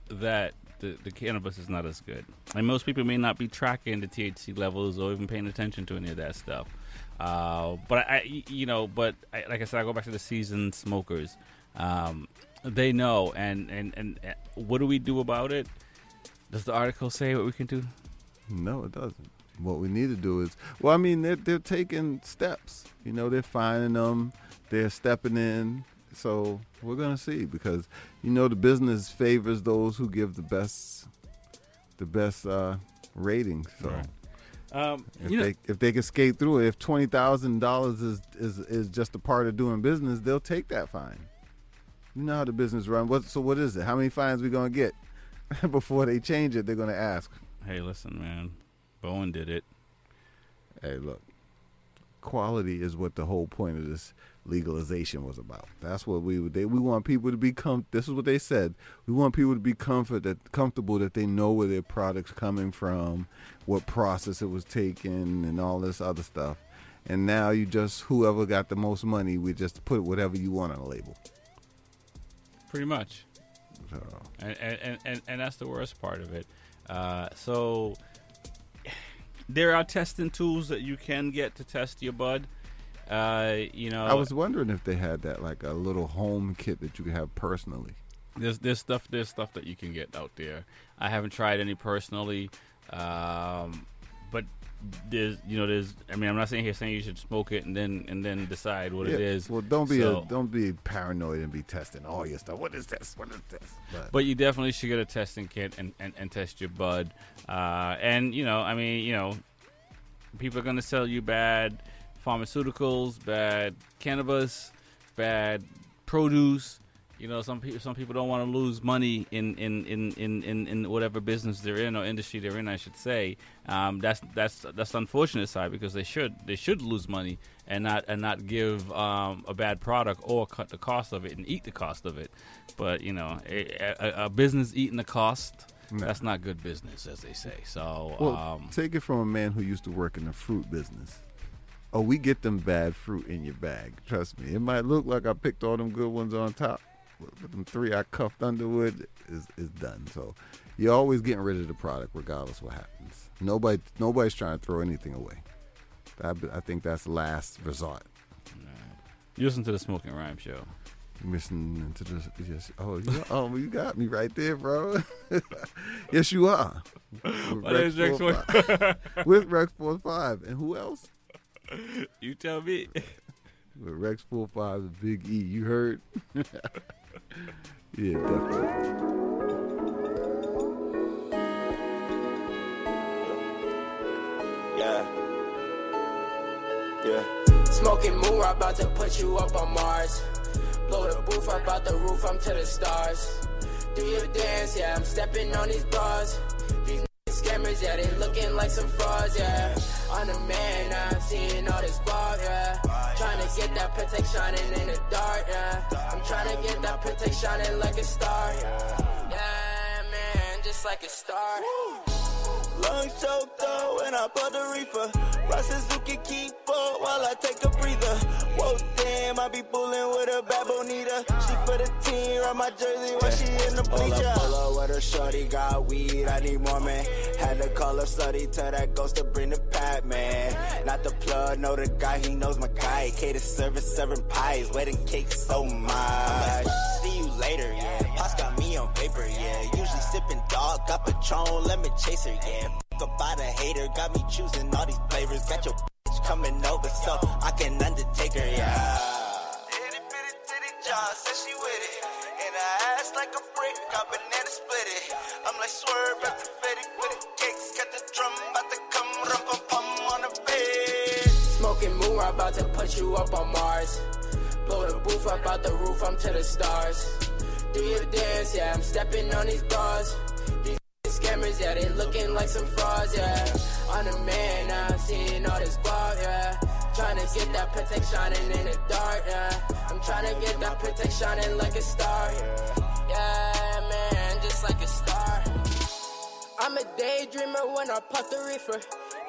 that the, the cannabis is not as good. And most people may not be tracking the THC levels or even paying attention to any of that stuff. Uh, but I, you know, but I, like I said, I go back to the seasoned smokers. Um, they know, and, and and uh, what do we do about it? Does the article say what we can do? No, it doesn't. What we need to do is, well, I mean, they're they're taking steps. You know, they're finding them, they're stepping in. So we're gonna see because you know the business favors those who give the best, the best uh, ratings. So. Um, If you know- they if they can skate through it, if twenty thousand dollars is, is is just a part of doing business, they'll take that fine. You know how the business run. What so what is it? How many fines we gonna get before they change it? They're gonna ask. Hey, listen, man, Bowen did it. Hey, look, quality is what the whole point of this legalization was about. That's what we they we want people to be com. This is what they said. We want people to be comfort that comfortable that they know where their products coming from, what process it was taken, and all this other stuff. And now you just whoever got the most money, we just put whatever you want on a label. Pretty much. So, and, and, and, and that's the worst part of it. Uh, so there are testing tools that you can get to test your bud. Uh, you know, I was wondering if they had that like a little home kit that you could have personally. there's there's stuff there's stuff that you can get out there. I haven't tried any personally, um, but there's you know there's I mean I'm not saying here saying you should smoke it and then and then decide what it Yeah, is. Well, don't be So- a, don't be paranoid and be testing all your stuff. What is this? What is this? But, But you definitely should get a testing kit and, and, and test your bud. Uh, and, you know, I mean, you know, people are going to sell you bad pharmaceuticals, bad cannabis, bad produce. You know, some people some people don't want to lose money in in, in, in, in, in whatever business they're in or industry they're in. I should say. Um, that's that's that's the unfortunate side because they should they should lose money and not and not give um, a bad product or cut the cost of it and eat the cost of it. But you know, a, a, a business eating the cost. No. That's not good business, as they say. So, well, um, take it from a man who used to work in the fruit business. Oh, we get them bad fruit in your bag. Trust me. It might look like I picked all them good ones on top, but them three I cuffed Underwood is is done. So you're always getting rid of the product, regardless what happens. Nobody nobody's trying to throw anything away. I, I think that's last resort. you listen to the Smoking Rhyme Show. You're missing into the yes. Oh, you, oh, you got me right there, bro. yes, you are. With My name's Rex four five. with Rex four five, and who else? You tell me. With Rex four five and Big E. You heard? yeah, definitely. Yeah. Yeah. Smoking moon, I'm about to put you up on Mars. Blow the booth, I'm about the roof, I'm to the stars. Do your dance, yeah, I'm stepping on these bars. These scammers, yeah, they looking like some frauds, yeah. I'm the man, I'm seeing all this bar, yeah. Trying to get that Patek shining in the dark, yeah. I'm trying to get that Patek shining like a star, yeah. Yeah, man, just like a star. Lungs choked up when I put the reefer. Ross Suzuki keep up while I take a breather. Whoa, damn, I be bullin' with a bad bonita. She for the team, ride my jersey while she in the Pull bleacher. up, pull up with her shorty, got weed, I need more, man. Had to call her slutty, tell that ghost to bring the pat, man. Not the plug, know the guy, he knows my guy. Cater service, serving pies, wedding cake so much. See you later, yeah. Pops got me on paper, yeah. Usually sipping dog, let me chase her, yeah. Fuck about a hater, got me choosing all these flavors. Got your bitch coming over, so I can undertake her, yeah. John said she with it. And I ass like a brick, got banana split it. I'm like swerve after Fetty with the cakes. Got the drum about to come, rum pum pum on the bed. Smoking moon, I'm about to put you up on Mars. Blow the roof up out the roof, I'm to the stars. Do your dance, yeah, I'm stepping on these bars. These scammers, yeah, they looking like some frauds, yeah. I'm the man, now I'm seeing all this bar, yeah. Trying to get that shining in the dark, yeah. I'm trying to get that shining like a star, yeah, man, just like a star. I'm a daydreamer when I pop the reefer.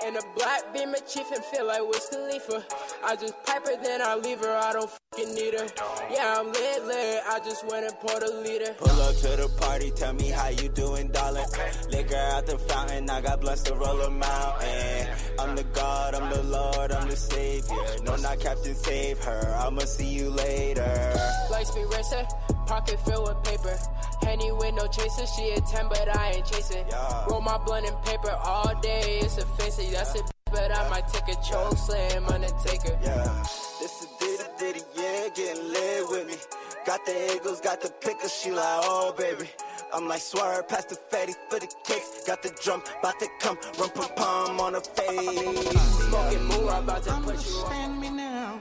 And a black beamer chief and feel like Wiz Khalifa. I just pipe her, then I leave her, I don't fucking need her. Yeah, I'm lit, lit, I just went and poured a liter. Pull up to the party, tell me how you doing, darling. Liquor out the fountain, I got blessed to roll a mountain. I'm the God, I'm the Lord, I'm the Savior. No, not Captain Save her, I'ma see you later. Lights be racer, pocket filled with paper. Henny with no chaser, she a 10, but I ain't chasing. Roll my blunt and paper all day, it's offensive. That's it, but I might take a choke slam, Undertaker. Yeah, this a ditty ditty, yeah, getting lit with me. Got the Eagles, got the pickles, she like, oh baby. I'm like swerve past the fatty for the kicks. Got the drum, bout to come, rum pum pum on the face. Smoking moon, I'm about to put you on. Understand me now.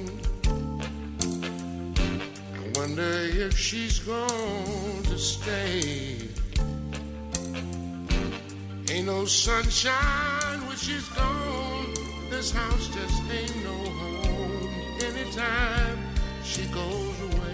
Wonder if she's going to stay. Ain't no sunshine when she's gone. This house just ain't no home. Anytime she goes away.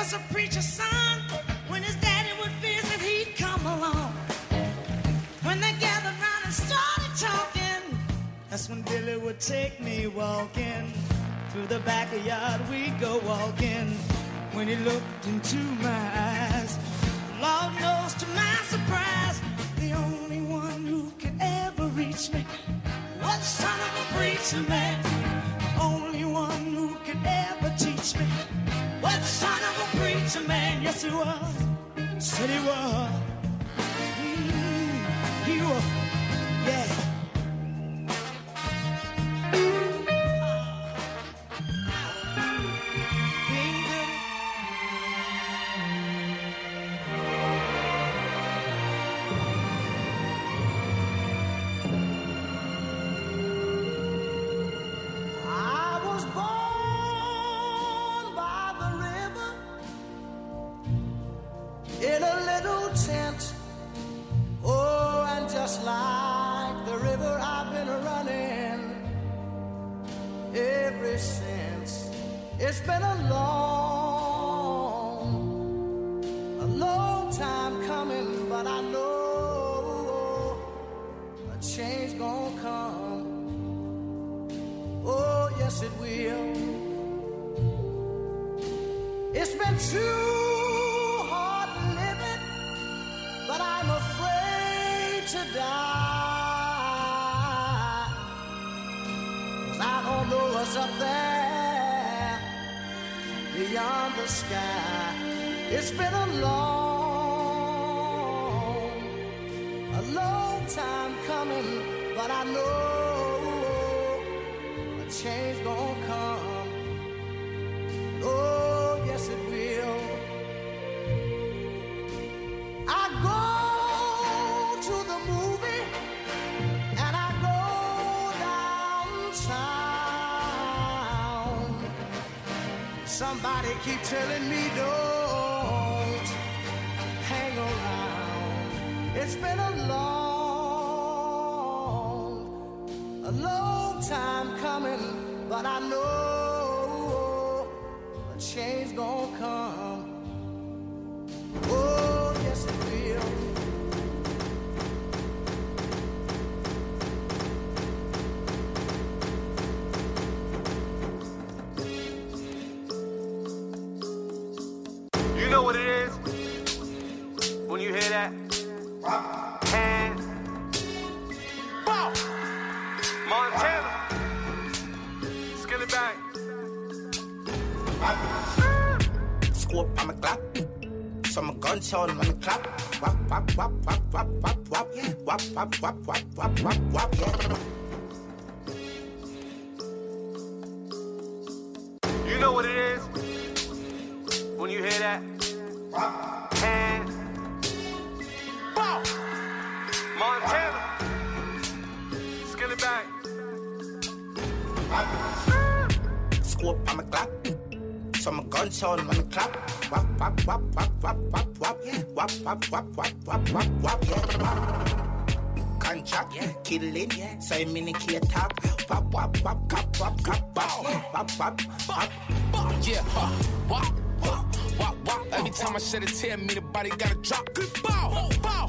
Was a preacher's son. When his daddy would visit, he'd come along. When they get That's when Billy would take me walking through the backyard. We'd go walking when he looked into my eyes. Lord knows to my surprise, the only one who could ever reach me was son of a preacher man. The only one who could ever teach me was the son of a preacher man. Yes, he was. Said he was. Mm, he was. Yeah. Know what's up there beyond the sky. It's been a long, a long time coming, but I know a change gonna Somebody keep telling me don't hang around. It's been a long, a long time coming, but I know a change gonna come. Wap, wap, wap, killing, so I'm in the key top. Wap, wap, wap, wap, wap, wap, wap, wap, wap, wap. Yeah, huh, wop, wop, wop, wop. Every time I shed a tear, me the body gotta drop. Good bow, bow.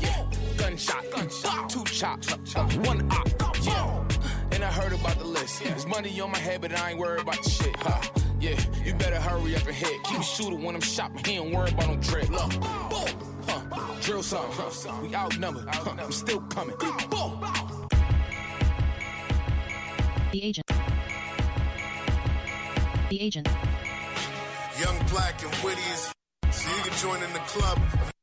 Gunshot, gunshot, two chops, one op. Yeah, and I heard about the list. There's money on my head, but I ain't worried about the shit. Huh? Yeah, you better hurry up and hit. Keep a shooter when I'm shopping. He ain't worried about no drip. Look, boom, huh? Drill something. Huh? We outnumbered. Huh? I'm still coming. Boom. The agent. The agent. Young, black, and witty as so you can join in the club.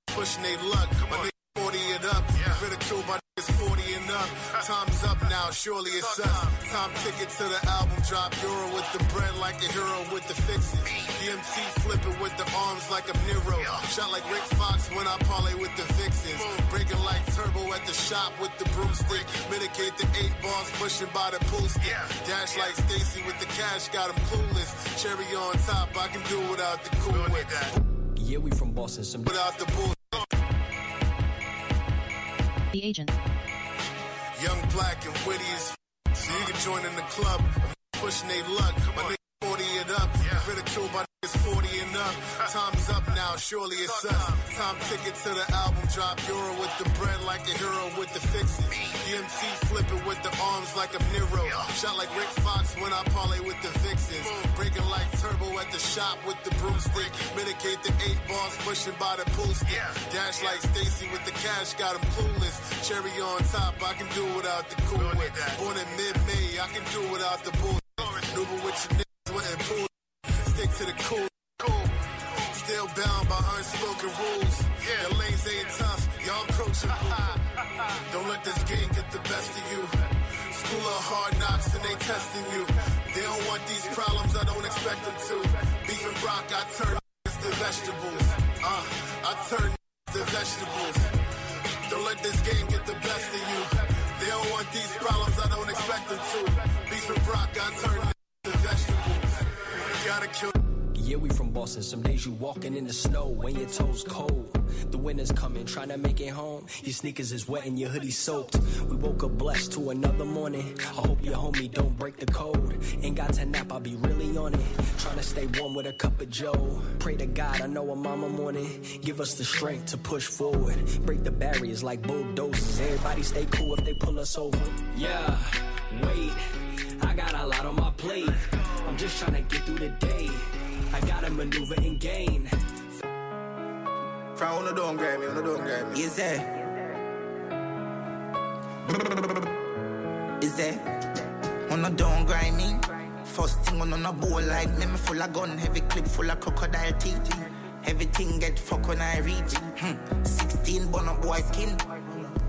Pushing they luck, my niggas 40 it up. Ridicule my niggas 40 and up. Time's up now, surely it's us. Time ticket to the album drop. Euro with the bread like a hero with the fixes. DMC flipping with the arms like I'm Nero. Shot like Rick Fox when I parlay with the vixens. Breaking like turbo at the shop with the broomstick. Mitigate the eight balls pushing by the pool stick. Dash like Stacy with the cash, got him clueless. Cherry on top, I can do without the cool whip. Yeah, we from Boston. Some Without the bull. The agent. Young, black, and witty as f- so you can join in the club. Pushing they luck, my niggas 40 it up. Ridicule my niggas 40 and up. Time's up now, surely it's us. Time ticket to the album drop. Euro with the bread like a hero with the fixes. The MC flipping with the arms like a Nero. Shot like Rick Fox when I parlay with the vixens. Breaking like turbo at the shop with the broomstick. Mitigate the eight balls pushing by the pool stick. Dash like Stacy with the cash, got him clueless. Cherry on top, I can do without the cool whip. Born in mid-May, I can do without the bull. Nuba with your to the cool. Still bound by unspoken rules. Yeah. Your lanes ain't tough, y'all approachable. Don't let this game get the best of you. School of hard knocks and they testing you. They don't want these problems, I don't expect them to. Beef and brock, I turn to vegetables. Uh, I turn to vegetables. Don't let this game get the best of you. They don't want these problems, I don't expect them to. Beef and brock, I turn to vegetables. Gotta kill. Yeah, we from Boston. Some days you walking in the snow when your toes cold. The winter's coming, trying to make it home. Your sneakers is wet and your hoodie soaked. We woke up blessed to another morning. I hope your homie don't break the code. Ain't got to nap, I'll be really on it. Trying to stay warm with a cup of Joe. Pray to God, I know a mama morning. Give us the strength to push forward. Break the barriers like bulldozers. Everybody stay cool if they pull us over. Yeah, wait. I got a lot on my plate. I'm just trying to get through the day. I gotta maneuver and gain. From on don't grab me, on don't grab me. Is that? Is that? On a don't. First thing on a bowl like me, me full of gun, heavy clip full of crocodile teeth. Everything get fuck when I reach. Hmm. 16 bun up boy skin.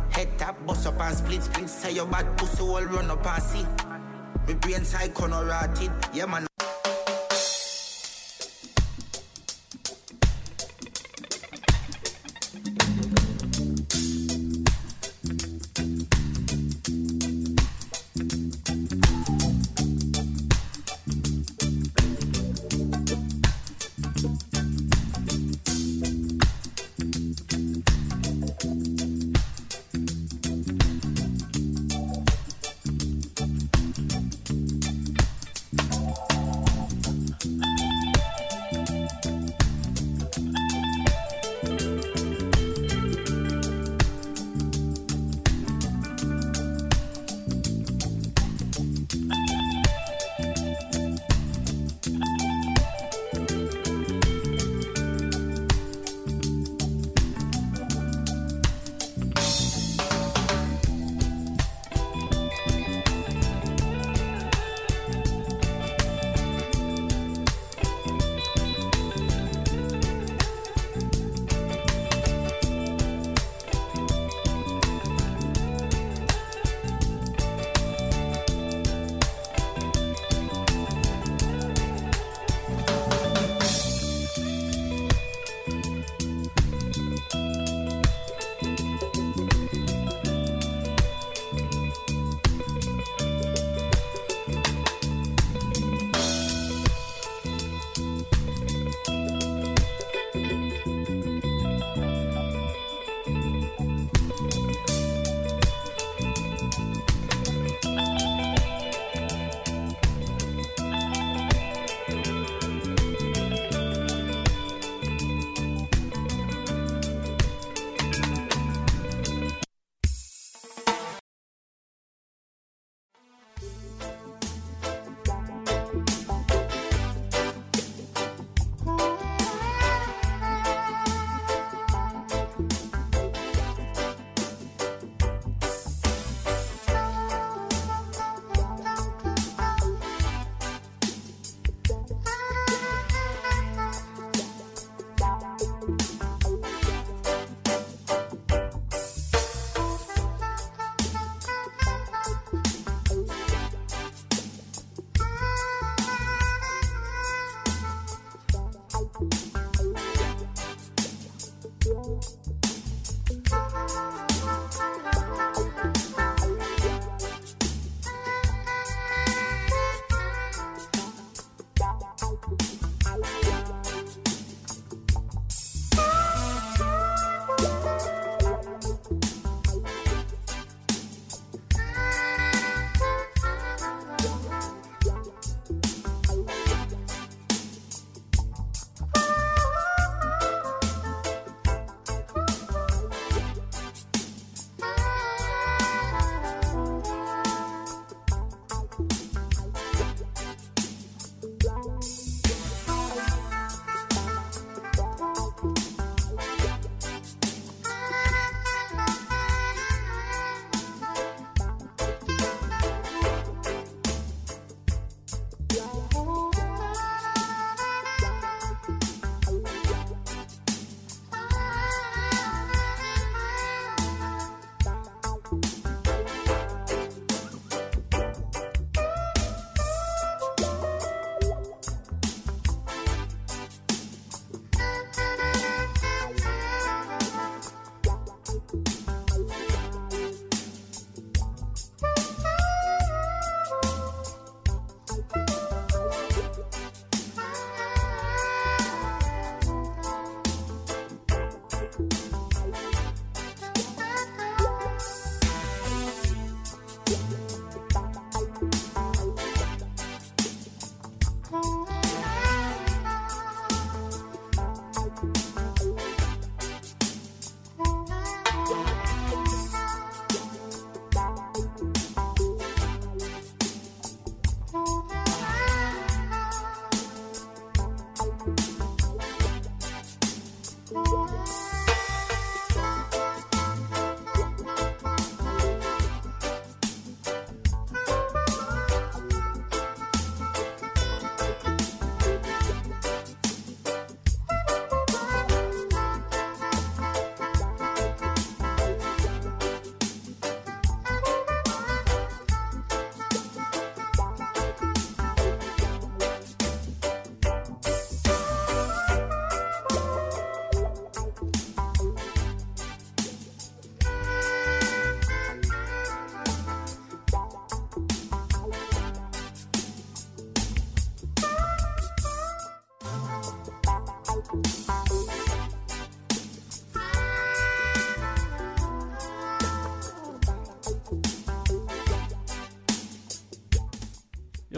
Head tap, bust up and split split. Say your bad pussy all run up and see. Me brain side corner rotted. Yeah man.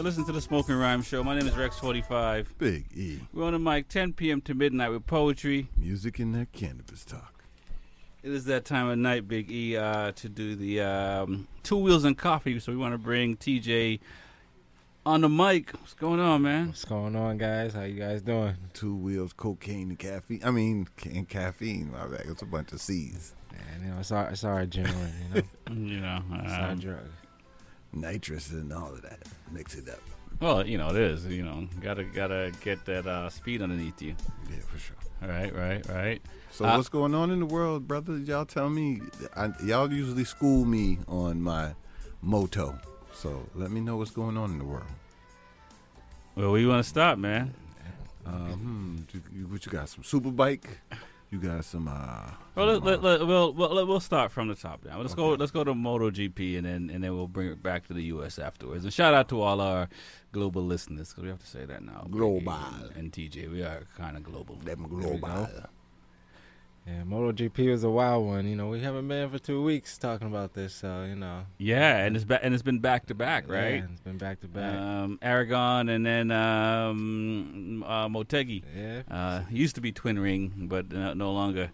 You're listening to the Smoking Rhyme Show. My name is Rex45. Big E. We're on the mic 10 p.m. to midnight with poetry. Music and that cannabis talk. It is that time of night, Big E, uh, to do the um, Two Wheels and Coffee. So we want to bring TJ on the mic. What's going on, man? What's going on, guys? How you guys doing? Two wheels, cocaine, and caffeine. I mean, and caffeine. My bad. It's a bunch of C's. Man, you know, it's our, it's our adrenaline, you know? you know, it's our um, drug. Nitrous and all of that. Mix it up. Well, you know it is. You know, gotta gotta get that uh, speed underneath you. Yeah, for sure. Right, right, right. So Uh, what's going on in the world, brother? Y'all tell me. I, y'all usually school me on my moto. So let me know what's going on in the world. Well, where you want to stop, man? Um, hmm, you, you- what you got? Some super bike? You got some? uh Well, let, let, uh, let, we'll, we'll we'll start from the top down. Let's go. Let's go to MotoGP, and then and then we'll bring it back to the U.S. afterwards. And shout out to all our global listeners because we have to say that now. Global. and, and TJ, we are kind of global. Them global. Go. Yeah, MotoGP was a wild one. You know, we haven't been for two weeks talking about this, so you know. Yeah, and it's ba- and it's been back to back, right? Yeah, it's been back to back. Um, Aragon and then um, uh, Motegi. Yeah. Uh, used to be Twin Ring, but no, no longer.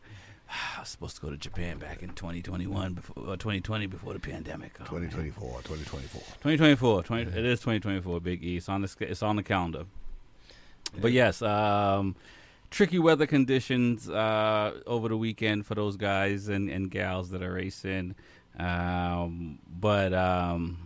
I was supposed to go to Japan back in 2021, before uh, 2020, before the pandemic. Oh, man. 2024, 2024. 2024. 20, It is 2024. Big E. It's on the it's on the calendar. But yes, um, tricky weather conditions uh, over the weekend for those guys and, and gals that are racing. Um, but um,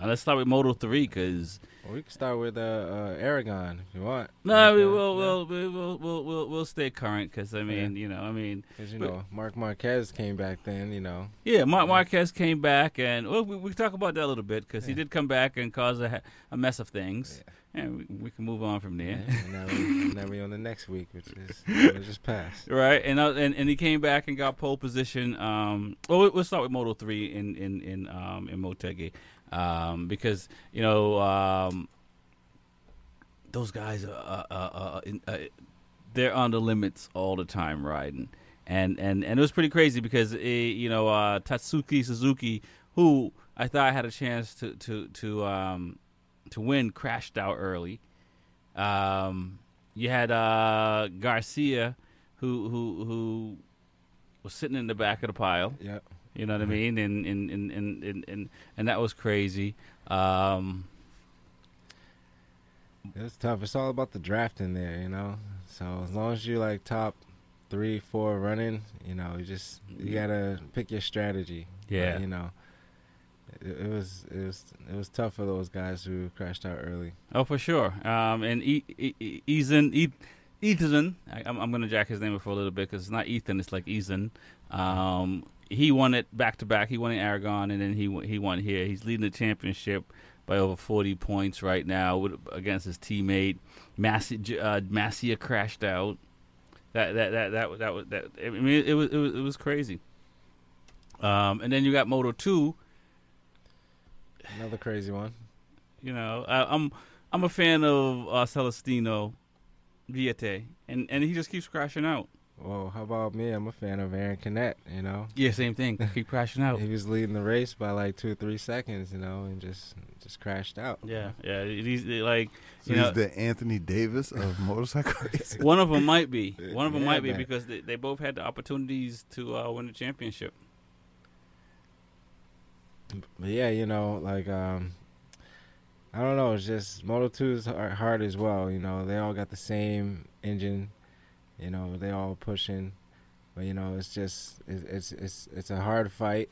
uh, let's start with Moto Three because Well, we can start with uh, uh, Aragon if you want. no, we will we'll, we will we'll, we'll we'll stay current because I mean you know I mean 'Cause, you know, Marc Marquez came back then. You know. Yeah, Marc Marquez came back, and well, we, we can talk about that a little bit because he did come back and cause a, a mess of things, and we, we can move on from there. Yeah, and now, we are we on the next week, which is just passed. right, and, uh, and and he came back and got pole position. Um, well, we- we'll start with Moto three in in in um in Motegi, um, because you know um, those guys are uh, uh, uh, in, uh, they're on the limits all the time riding. And, and and it was pretty crazy because eh, you know uh, Tatsuki Suzuki, who I thought I had a chance to to to um, to win, crashed out early. Um, you had uh, Garcia, who who who was sitting in the back of the pile. Yep. You know what I mean? And and and and and, and, and that was crazy. Um, It's tough. It's all about the drafting there, you know. So as long as you like top three, four running, you know, you just you gotta pick your strategy. But, Yeah. you know, it, was it was it was tough for those guys who crashed out early. Oh, for sure. Um, and e- e- Ethan, e- Ethan, I, I'm, I'm to jack his name for a little bit because it's not Ethan, it's like Ethan. Um, he won it back to back. He won in Aragon, and then he he won here. He's leading the championship by over 40 points right now with, against his teammate. Massi, uh, Massia crashed out. That that that that that was that. I mean, it was it was it was crazy. Um, and then you got Moto Two. Another crazy one. You know, I, I'm I'm a fan of uh, Celestino Vietti, and and he just keeps crashing out. Well, how about me? I'm a fan of Aron Canet. You know. Yeah, same thing. Keep crashing out. he was leading the race by like two or three seconds, you know, and just just crashed out. Yeah, yeah. He's like, So you he's know, the Anthony Davis of motorcycle racing. one of them might be. One of them Yeah, might be man. because they, they both had the opportunities to uh, win the championship. But yeah, you know, like um, I don't know. It's just Moto Two hard, hard as well. You know, they all got the same engine. You know, they all pushing, but you know, it's just it's it's it's, it's a hard fight.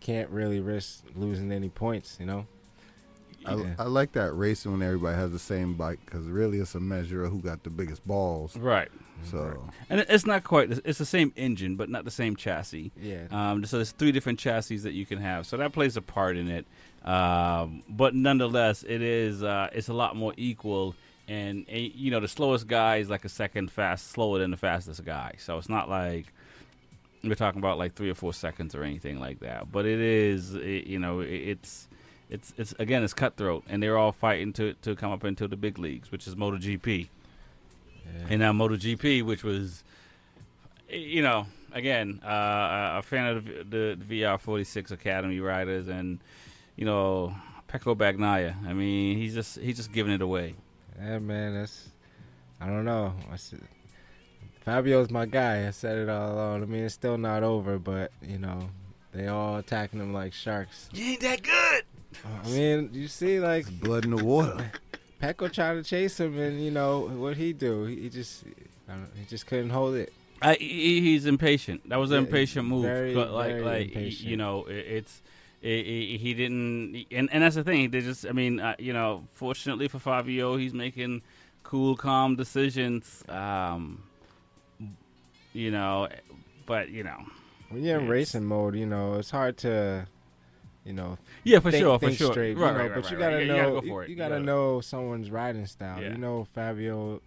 Can't really risk losing any points. You know. I, Yeah. I like that racing when everybody has the same bike because really it's a measure of who got the biggest balls. Right. So And it's not quite. It's the same engine, but not the same chassis. Yeah. Um, so there's three different chassis that you can have. So that plays a part in it. Um, but nonetheless, it is. Uh, it's a lot more equal. And eh, you know, the slowest guy is like a second fast, slower than the fastest guy. So it's not like we're talking about like three or four seconds or anything like that. But it is. It, you know, it, it's. It's, it's again it's cutthroat and they're all fighting to, to come up into the big leagues which is MotoGP and now MotoGP, which was, you know, again, uh, a fan of the, the VR46 Academy riders, and you know, Pecco Bagnaia. I mean, he's just he's just giving it away. Yeah, man, that's I don't know. I said, Fabio's my guy. I said it all along. I mean, it's still not over, but you know, they all attacking him like sharks. You ain't that good. I mean, you see, like blood in the water. Pecco tried to chase him, and you know what he do? He, he just, I don't, he just couldn't hold it. I, he, he's impatient. That was an Yeah, impatient move. very, but like, very like impatient. you know, it, it's it, it, he didn't, and and that's the thing. They just, I mean, uh, you know, fortunately for Fabio, he's making cool, calm decisions. Um, you know, but you know, When you're in racing mode, you know it's hard to, you know. Yeah, for think- sure, for sure. Straight, Right, you know, right, but right, you gotta right. You know. gotta go for it. You You gotta gotta- know someone's riding style. Yeah. You know, Fabio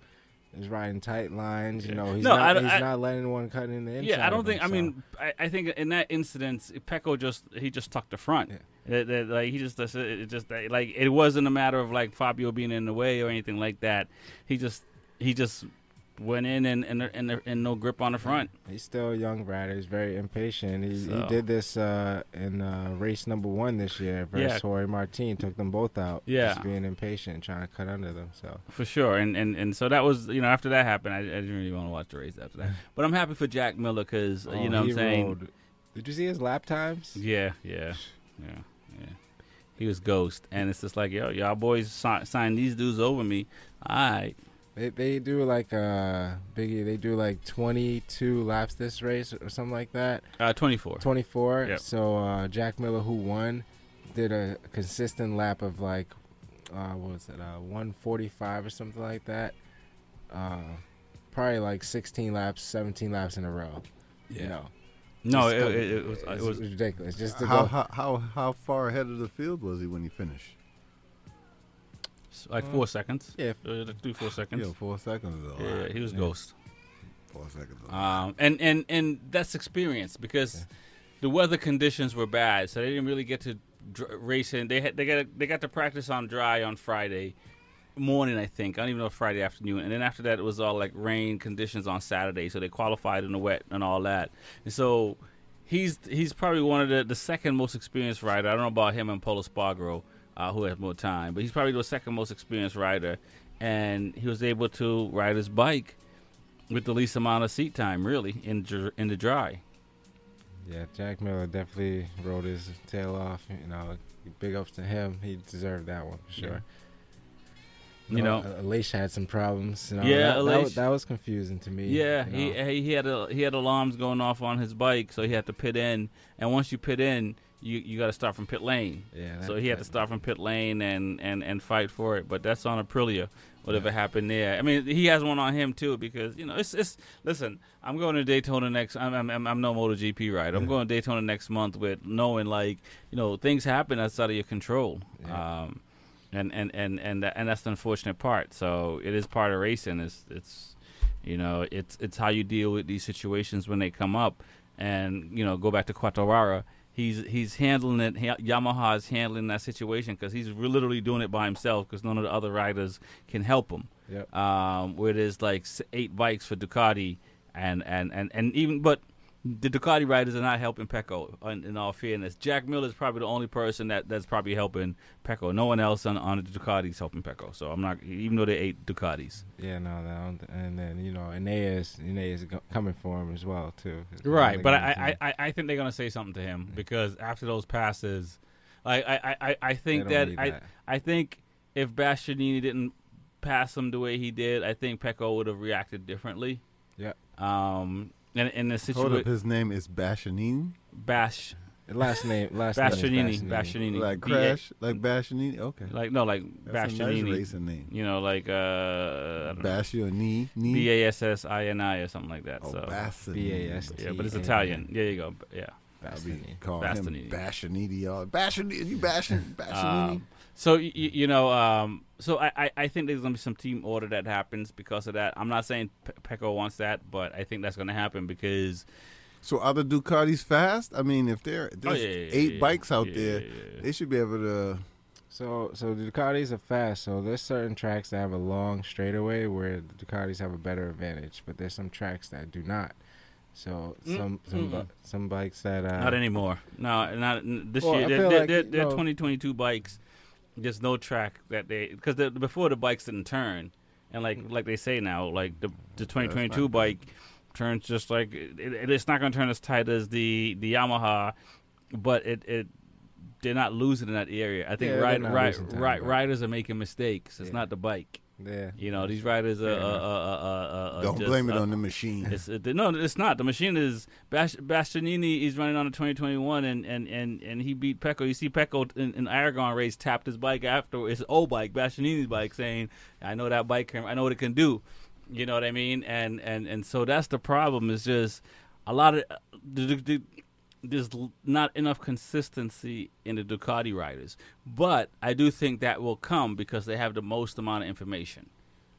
is riding tight lines. You know, he's No, not. I- he's I- not letting one cut in the inside. Yeah, I don't think. him, I so. mean, I, I think in that instance, Pecco just he just tucked the front. That- that, like he just it it just like it wasn't a matter of like Fabio being in the way or anything like that. He just he just went in and and and, and no grip on the front. He's still a young rider. He's very impatient. He, he did this uh, in uh, race number one this year versus Yeah. Jorge Martin. Took them both out. Yeah. just being impatient, trying to cut under them. So For sure, and, and and so that was you know after that happened, I, I didn't really want to watch the race after that. But I'm happy for Jack Miller because Oh, you know what I'm saying. Did you see his lap times? Yeah, yeah, yeah, yeah. He was ghost, and it's just like yo, y'all boys si- signed these dudes over me. All right. They they do like uh Biggie. They do like 22 laps this race or something like that. Uh, 24. 24. Yep. So uh, Jack Miller, who won, did a consistent lap of like uh, what was it? Uh, 145 or something like that. Uh, probably like 16 laps, 17 laps in a row. You Yeah. know. No, it- it- it was- it was- ridiculous. Just to how, go. how how how far ahead of the field was he when he finished? Like four seconds. Yeah, uh, three four seconds. Yeah, four seconds. Is Yeah, he was Yeah. ghost. Four seconds. is a lot. Um, and and and that's experience because the weather conditions were bad, so they didn't really get to dr- race in. They had they got they got to practice on dry on Friday morning, I think. I don't even know Friday afternoon. And then after that, it was all like rain conditions on Saturday, so they qualified in the wet and all that. And so he's he's probably one of the the second most experienced rider. I don't know about him and Pol Espargaro, uh, who has more time, but he's probably the second most experienced rider. And he was able to ride his bike with the least amount of seat time, really, in dr- in the dry. Yeah, Jack Miller definitely rode his tail off. You know, big ups to him. He deserved that one for sure. You know- uh, Aleix had some problems. You know, Yeah, that, that, was, that was confusing to me. Yeah, you he know. he he had a, he had alarms going off on his bike, so he had to pit in. And once you pit in, you you got to start from pit lane. Yeah, So he had to start from pit lane and and and fight for it. But that's on Aprilia. Whatever happened there, I mean, he has one on him too because you know it's it's. Listen, I'm going to Daytona next. I'm I'm, I'm, no MotoGP rider. I'm going to Daytona next month with knowing like you know things happen outside of your control. Um, and and and and that, and that's the unfortunate part. So it is part of racing. It's it's you know it's it's how you deal with these situations when they come up. And you know, go back to Quartararo. He's he's handling it. Ha- Yamaha is handling that situation because he's literally doing it by himself because none of the other riders can help him. Yep. Um, where there's like eight bikes for Ducati, and and and and even but the Ducati riders are not helping Pecco. In, in all fairness, Jack Miller is probably the only person that, that's probably helping Pecco. No one else on, on the Ducati is helping Pecco. So I'm not, even though they eight Ducatis. Yeah, no, no, and then you know, Aeneas, Aeneas coming for him as well too. Right, but I, I, I, I think they're gonna say something to him because after those passes, like I, I, I, I think that don't I. I think if Bastianini didn't pass him the way he did, I think Pecco would have reacted differently. Yeah. Um, and in the Hold up, situation, his name is Bashanini. Bash. Last name, last name Bashanini, Bashanini, Bastianini. Bastianini, Like B A- Crash, like Bashanini. Okay. Like no, like That's a nice racing name. You know, like uh, I don't know. Bastianini. B A S S I N I or something like that. Oh, so Bassanini. B-A-S-T-A-N-I. Yeah, but it's Italian. There you go. Yeah. I'll be him Bashanini. y'all. Bashanini. You bashing Bashanini? So y- y- you know, um, so I, I, I think there's gonna be some team order that happens because of that. I'm not saying Pe- Pecco wants that, but I think that's gonna happen because So are the Ducatis fast? I mean, if there there's Oh, yeah, yeah, eight yeah, bikes out yeah, there, yeah, yeah. they should be able to. So, so the Ducatis are fast. So there's certain tracks that have a long straightaway where the Ducatis have a better advantage, but there's some tracks that do not. So Mm, some some bi- some bikes that uh, not anymore. No, not n- this Well, year. They're, they're, like, they're, they're know- 2022 bikes. There's no track that they because the, before the bikes didn't turn, and like like they say now, like the the 2022 not bike turns just like it, it- it's not going to turn as tight as the the Yamaha, but it it they're not losing in that area. I think Yeah, ride, ride, ride, riders are making mistakes. It's Yeah. not the bike. Yeah. You know, these riders are. Uh, uh, uh, uh, uh, Don't just, blame it uh, on the machine. It's, uh, no, it's not. The machine is Bas- Bastianini is running on a 2021, and, and, and, and he beat Pecco. You see Pecco in, in Aragon race tapped his bike after his old bike, Bastianini's bike, saying, "I know that bike. Can, I know what it can do." You know what I mean? And and and so that's the problem. Is just a lot of the, the, the, there's not enough consistency in the Ducati riders, but I do think that will come because they have the most amount of information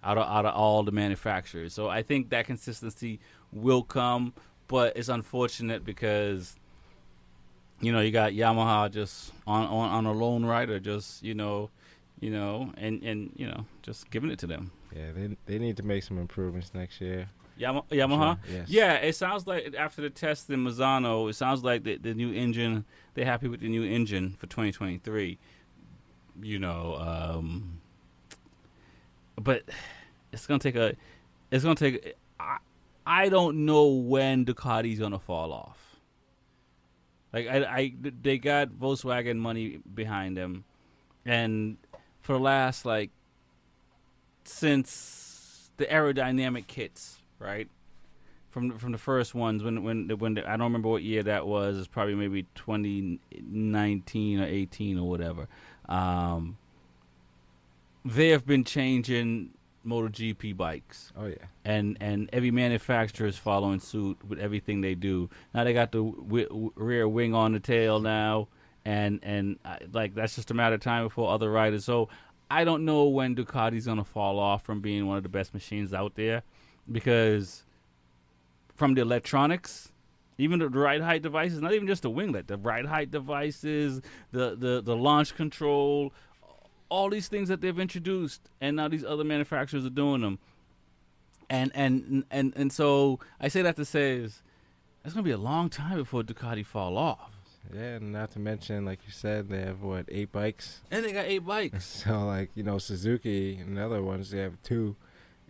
out of out of all the manufacturers. So I think that consistency will come, but it's unfortunate because you know you got Yamaha just on on, on a lone rider, just you know, you know, and and you know, just giving it to them. Yeah, they they need to make some improvements next year. Yama- Yamaha. Sure, yes. Yeah, it sounds like after the test in Misano, it sounds like the, the new engine. They're happy with the new engine for 2023. You know, um, but it's gonna take a. It's gonna take. I, I don't know when Ducati's gonna fall off. Like I, I, they got Volkswagen money behind them, and for the last like since the aerodynamic kits, right? From from the first ones when when when the, I don't remember what year that was. It's probably maybe 2019 or 18 or whatever. Um, they have been changing MotoGP bikes. Oh yeah. And and every manufacturer is following suit with everything they do. Now they got the w- w- rear wing on the tail now, and and uh, like that's just a matter of time before other riders. So I don't know when Ducati's gonna fall off from being one of the best machines out there, because from the electronics, even the ride height devices, not even just the winglet, the ride height devices, the the the launch control, all these things that they've introduced, and now these other manufacturers are doing them. And and and and so I say that to say is it's gonna be a long time before Ducati fall off. Yeah, and not to mention, like you said, they have what eight bikes. And they got eight bikes. So like you know Suzuki and other ones they have two.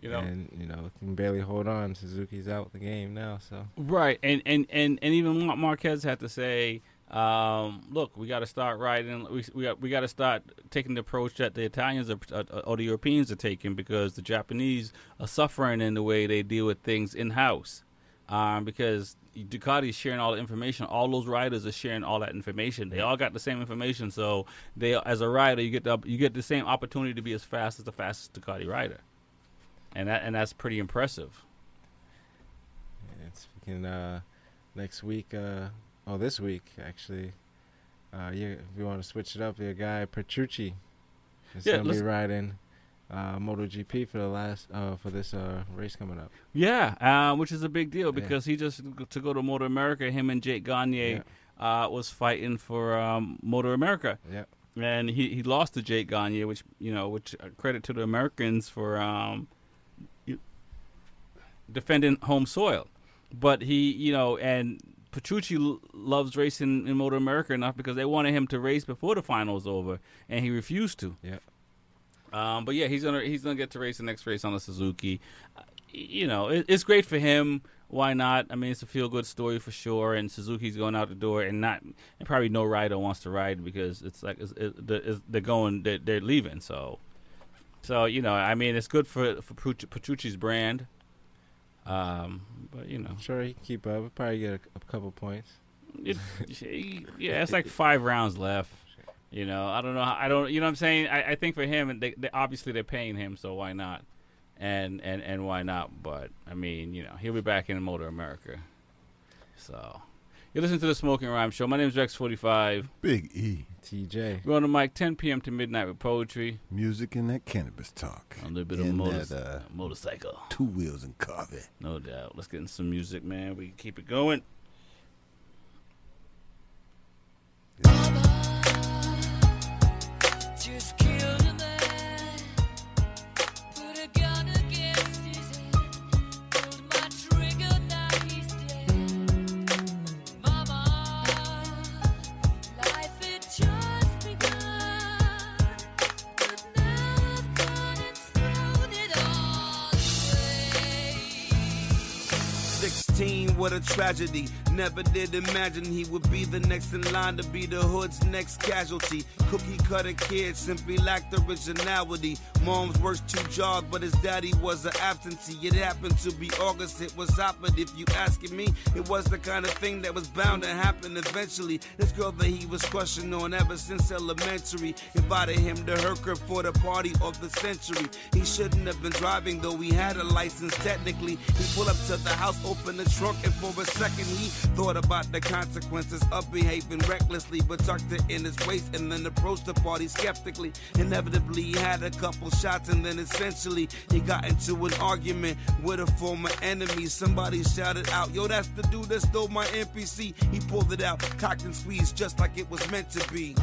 You know. and you know can barely hold on. Suzuki's out the game now, so Right, and and and and even Mar- Marquez had to say, um, "Look, we got to start riding. We we got we got to start taking the approach that the Italians are, uh, or the Europeans are taking because the Japanese are suffering in the way they deal with things in house. Um, because Ducati is sharing all the information. All those riders are sharing all that information. They all got the same information. So they, as a rider, you get the you get the same opportunity to be as fast as the fastest Ducati rider, and that and that's pretty impressive. And speaking uh, next week, uh, oh this week actually, uh, you if you want to switch it up, your guy Petrucci is Yeah, gonna be riding uh, MotoGP for the last uh, for this uh, race coming up. Yeah, uh, which is a big deal Yeah. because he just to go to MotoAmerica. Him and Jake Gagne uh, was fighting for um, MotoAmerica. Yeah. and he, he lost to Jake Gagne, which you know, which uh, credit to the Americans for um, defending home soil. But he, you know, and Petrucci l- loves racing in MotoAmerica enough because they wanted him to race before the final was over, and he refused to. Yeah. Um, but yeah, he's gonna he's gonna get to race the next race on a Suzuki. Uh, you know, it, it's great for him. Why not? I mean, it's a feel good story for sure. And Suzuki's going out the door, and not and probably no rider wants to ride because it's like it's, it, the- it's, they're going, they're, they're leaving. So, so you know, I mean, it's good for for Petrucci's brand. Um, but you know, I'm sure he can keep up. He'll probably get a, a couple points. it, yeah, it's like five rounds left. You know, I don't know. I don't. You know what I'm saying? I, I think for him, they, they obviously they're paying him, so why not? And and and why not? But I mean, you know, he'll be back in MotoAmerica. So, you listen to the Smoking Rhyme Show. My name is Rex45. Big E. TJ. We're on the mic 10 p.m. to midnight with poetry. Music and that cannabis talk. A little bit of In motor- that, uh, motorcycle. Two wheels and coffee. No doubt. Let's get in some music, man. We can keep it going. Just killed a tragedy. Never did imagine he would be the next in line to be the hood's next casualty. Cookie cutter kid simply lacked originality. Mom's worked two jobs, but his daddy was an absentee. It happened to be August, it was opposite. If you asking me, it was the kind of thing that was bound to happen eventually. This girl that he was crushing on ever since elementary invited him to her crib for the party of the century. He shouldn't have been driving, though he had a license technically. He pulled up to the house, opened the trunk, and for a second he thought about the consequences of behaving recklessly, but tucked it in his waist and then approached the party skeptically. Inevitably, he had a couple shots, and then essentially he got into an argument with a former enemy. Somebody shouted out, Yo, that's the dude that stole my MPC. He pulled it out, cocked and squeezed just like it was meant to be.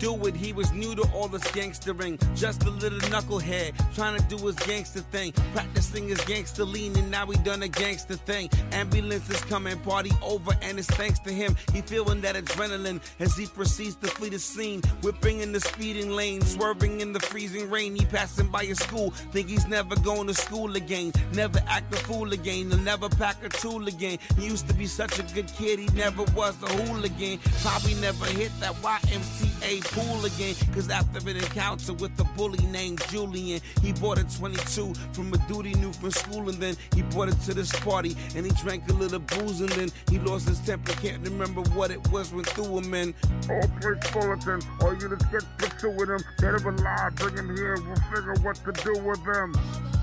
Do it, he was new to all this gangstering. Just a little knucklehead, trying to do his gangster thing. Practicing his gangster lean, and now he done a gangster thing. Ambulance is coming, party over, and it's thanks to him. He feeling that adrenaline as he proceeds to flee the scene. Whipping in the speeding lane, swerving in the freezing rain. He passing by a school, think he's never going to school again. Never act a fool again, never pack a tool again. He used to be such a good kid, he never was a hooligan. Probably never hit that YMCA pool again. Cause after an encounter with a bully named Julian, he bought a 22 from a dude he knew from school. And then he brought it to this party and he drank a little booze. And then he lost his temper, can't remember what it was went through him. And All place bulletin, all units get pursuing him. Dead alive, bring him here, we'll figure what to do with them.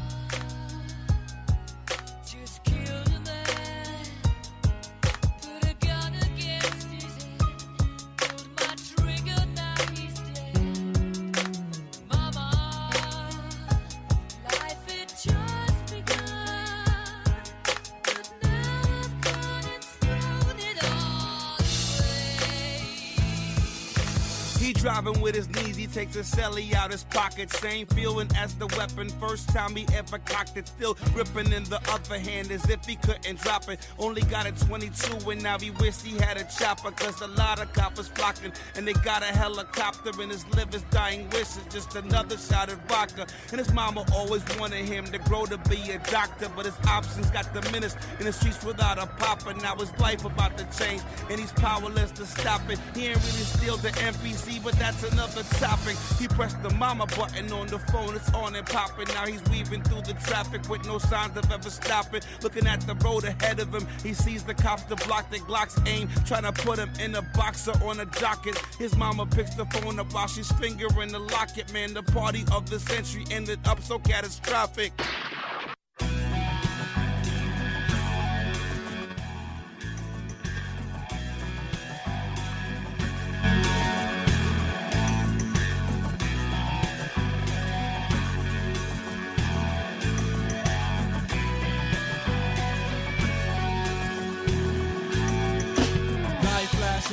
Driving with his knees, he takes a celly out his pocket. Same feeling as the weapon. First time he ever cocked it, still gripping in the other hand as if he couldn't drop it. Only got a 22 and now he wish he had a chopper. Cause a lot of coppers flocking and they got a helicopter and his liver's dying wish is just another shot at vodka. And his mama always wanted him to grow to be a doctor, but his options got diminished in the streets without a papa. Now his life about to change and he's powerless to stop it. He ain't really steal the MPC, but that's another topic. He pressed the mama button on the phone, it's on and popping. Now he's weaving through the traffic with no signs of ever stopping. Looking at the road ahead of him, he sees the cops to block the Glock's aim, trying to put him in a boxer on a jocket. His mama picks the phone up while she's fingering the locket. Man, the party of the century ended up so catastrophic.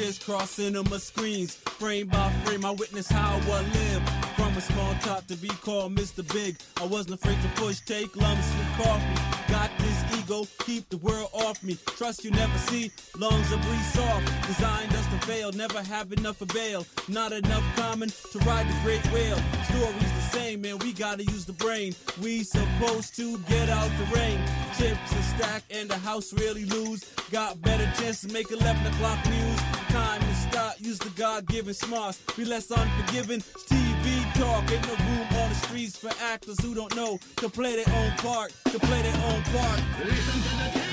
Light flashes cross cinema screens. Frame by frame, I witness how I live. From a small top to be called Mr. Big. I wasn't afraid to push, take lumps with coffee. Got this ego, keep the world off me. Trust you never see, lungs are breathe soft. Designed us to fail, never have enough bail. Not enough common to ride the great whale. Stories the man, we gotta use the brain. We supposed to get out the rain. Chips are stacked and the house really lose. Got better chance to make 11 o'clock news. Time to stop, use the God-given smarts. Be less unforgiving. TV talk, ain't no room on the streets for actors who don't know to play their own part, to play their own part.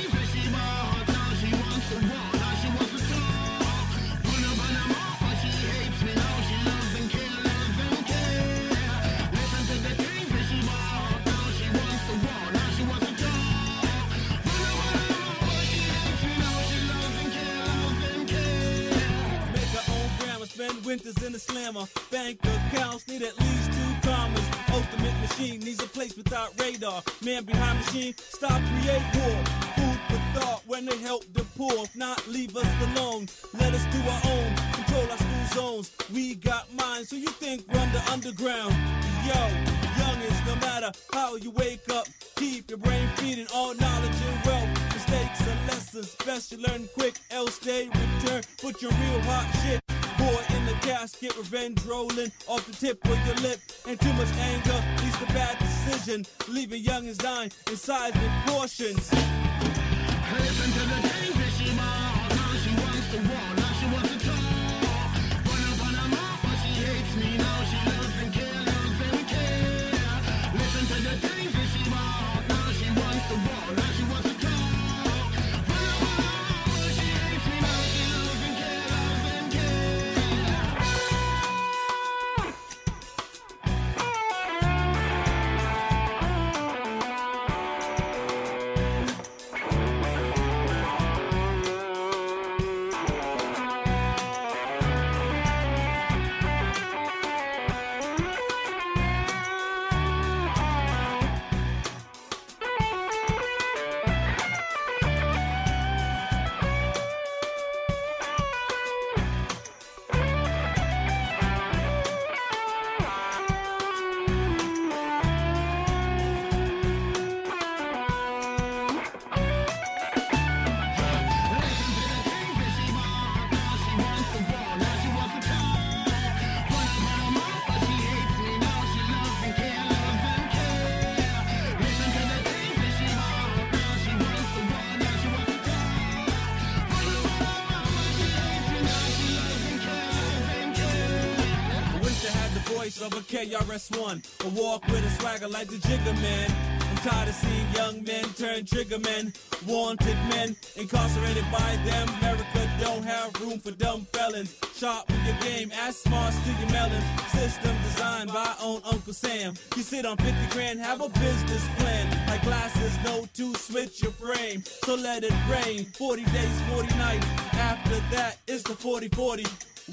Winters in the slammer. Bank accounts need at least two commas. Ultimate machine needs a place without radar. Man behind machine, stop create war. Food for thought when they help the poor. If not, leave us alone. Let us do our own. control our school zones. We got minds, so you think run the underground. Yo, youngins, no matter how you wake up, keep your brain feeding all knowledge and wealth. Mistakes are lessons, best you learn quick, else they return. Put your real hot shit. Casket, revenge rolling off the tip of your lip. And too much anger leads to bad decision, leaving youngins dying in seismic portions. Listen to the things RS1 a walk with a swagger like the Jigger Man. I'm tired of seeing young men turn trigger men, wanted men, incarcerated by them. America don't have room for dumb felons. Sharp with your game, as smart to your melons. System designed by own Uncle Sam. You sit on 50 grand, have a business plan. Like glasses, no to switch your frame. So let it rain, 40 days, 40 nights. After that, it's the 40-40.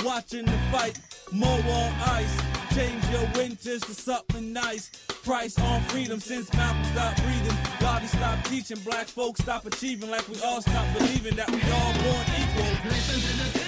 Watching the fight more on ice. Change your winters to something nice. Price on freedom since Malcolm stopped breathing. Bobby stopped teaching, black folks stop achieving like we all stop believing that we all born equal.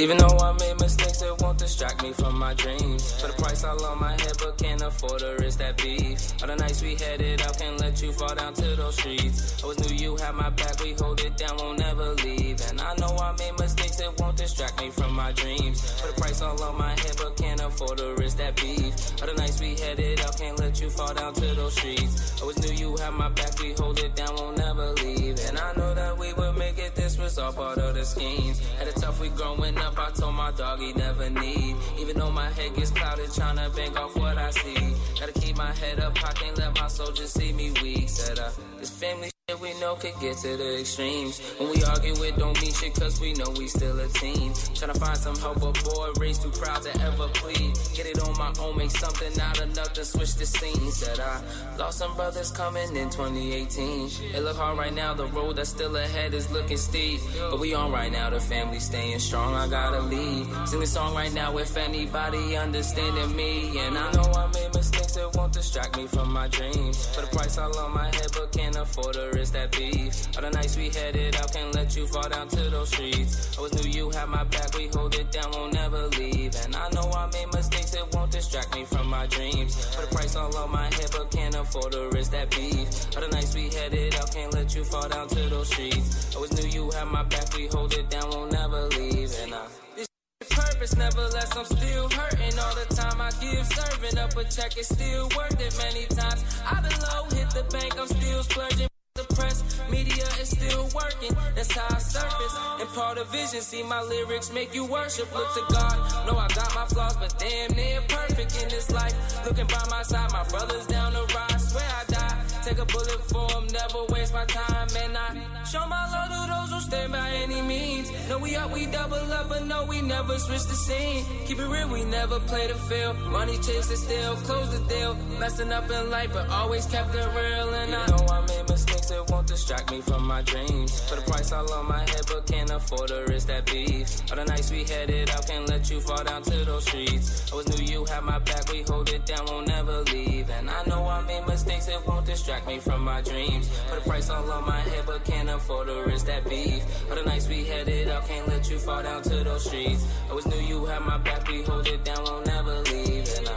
Even though I made mistakes, it won't distract me from my dreams. For the price all on my head, but can't afford to risk that beef. All the nights we headed out, can't let you fall down to those streets. I always knew you had my back, we hold it down, won't never leave. And I know I made mistakes, it won't distract me from my dreams. For the price all on my head, but can't afford to risk that beef. All the nights we headed out, can't let you fall down to those streets. I always knew you had my back, we hold it down, won't never leave. And I know that we would make it, was all part of the schemes. Had it tough, we growing up, I told my dog he never need. Even though my head gets clouded, tryna bank off what I see. Gotta keep my head up, I can't let my soldiers see me weak. Said, uh, this family we know could get to the extremes. When we argue, it don't mean shit, cause we know we still a team. Tryna find some help, but boy, raised too proud to ever plead. Get it on my own, make something out enough to switch the scene. Said, I lost some brothers coming in 2018. It look hard right now, the road that's still ahead is looking steep. But we on right now, the family staying strong, I gotta lead. Sing this song right now if anybody understanding me. And I know I made mistakes, it won't distract me from my dreams. For the price all on my head, but can't afford to risk that beef. All the nights we headed out, can't let you fall down to those streets. I always knew you had my back, we hold it down, won't never leave. And I know I made mistakes, it won't distract me from my dreams. For the price all on my head, but can't afford to risk that beef. All the nights we headed out, can't let you fall down to those streets. Always knew you had my back, we hold it down, won't never leave. And I this purpose nevertheless I'm still hurting all the time I give serving up a check it's still worth it many times I've been low hit the bank I'm still splurging press. Media is still working, that's how I surface. And part of vision, see my lyrics make you worship. Look to God, know I got my flaws, but damn near perfect in this life. Looking by my side, my brothers down the ride, swear I die. Take a bullet for 'em, never waste my time, and I show my love to those who stand by any means. No, we up, we double up, but no, we never switch the scene. Keep it real, we never play the field. Money chase it still, close the deal. Messing up in life, but always kept it real, and I know I made mistakes, it won't distract me from my dreams. For the price all on my head, but can't afford to risk that beef. All the nights we headed out, can't let you fall down to those streets. I was knew you had my back, we hold it down, won't never leave. And I know I made mistakes, it won't distract me from my dreams. For the price all on my head, but can't afford to risk that beef. The nights we can't let you fall down to those streets. I was knew you had my back, we hold it down, won't never leave. And I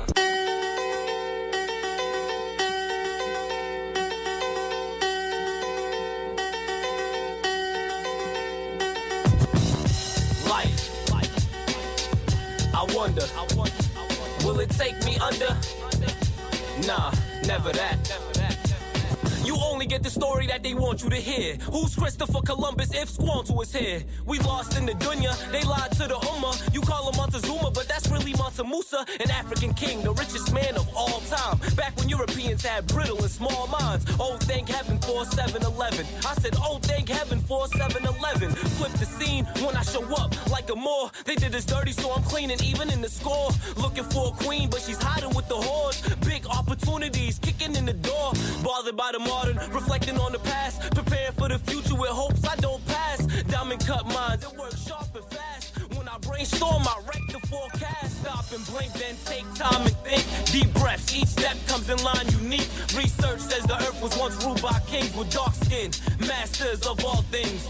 life. I wonder, will it take me under? Nah, never that. You only get the story that they want you to hear. Who's Christopher Columbus if Squanto is here? We lost in the dunya, they lied to the Ummah. You call him Montezuma, but that's really Mansa Musa, an African king, the richest man of all time. Back when Europeans had brittle and small minds. Oh, thank heaven for 7 Eleven. I said, oh, thank heaven for 7 Eleven. Flip the scene when I show up like a Moor. They did us dirty, so I'm cleaning even in the score. Looking for a queen, but she's hiding with the whores. Big opportunities kicking in the door. Bothered by the modern, reflecting on the past. Preparing for the future with hopes I don't pass. Diamond cut minds, it works sharp and fast. When I brainstorm, I wreck the forecast. Stop and blink, then take time and think. Deep breaths, each step comes in line unique. Research says the earth was once ruled by kings with dark skin, masters of all things.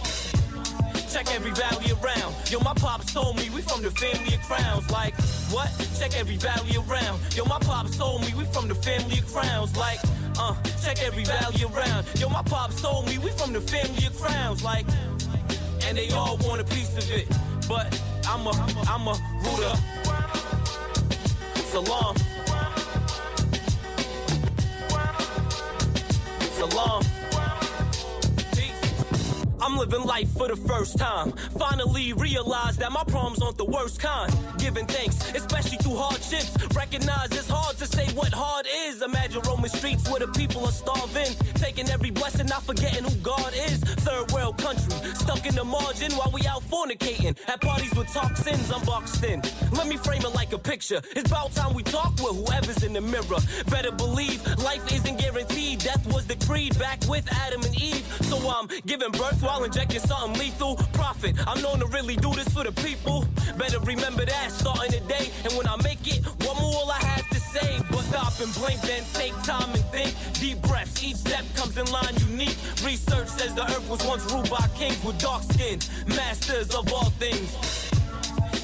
Check every valley around. Yo, my pops told me we from the family of crowns. Like, what? Check every valley around. Yo, my pops told me we from the family of crowns. Like, uh, check every valley around. Yo, my pops told me we from the family of crowns. Like, and they all want a piece of it. But I'm a, I'm a rooter. Salam. Salam. I'm living life for the first time. Finally realized that my problems aren't the worst kind. Giving thanks, especially through hardships. Recognize it's hard to say what hard is. Imagine roaming streets where the people are starving. Taking every blessing, not forgetting who God is. Third world country, stuck in the margin while we out fornicating. At parties with toxins, I'm in. Let me frame it like a picture. It's about time we talk with whoever's in the mirror. Better believe life isn't guaranteed. Death was decreed back with Adam and Eve. So I'm giving birth while injecting something lethal. Profit, I'm known to really do this for the people. Better remember that starting today. And when I make it, one more I have to say. But stop and blink, then take time and think. Deep breaths, each step comes in line unique. Research says the earth was once ruled by kings with dark skin, masters of all things.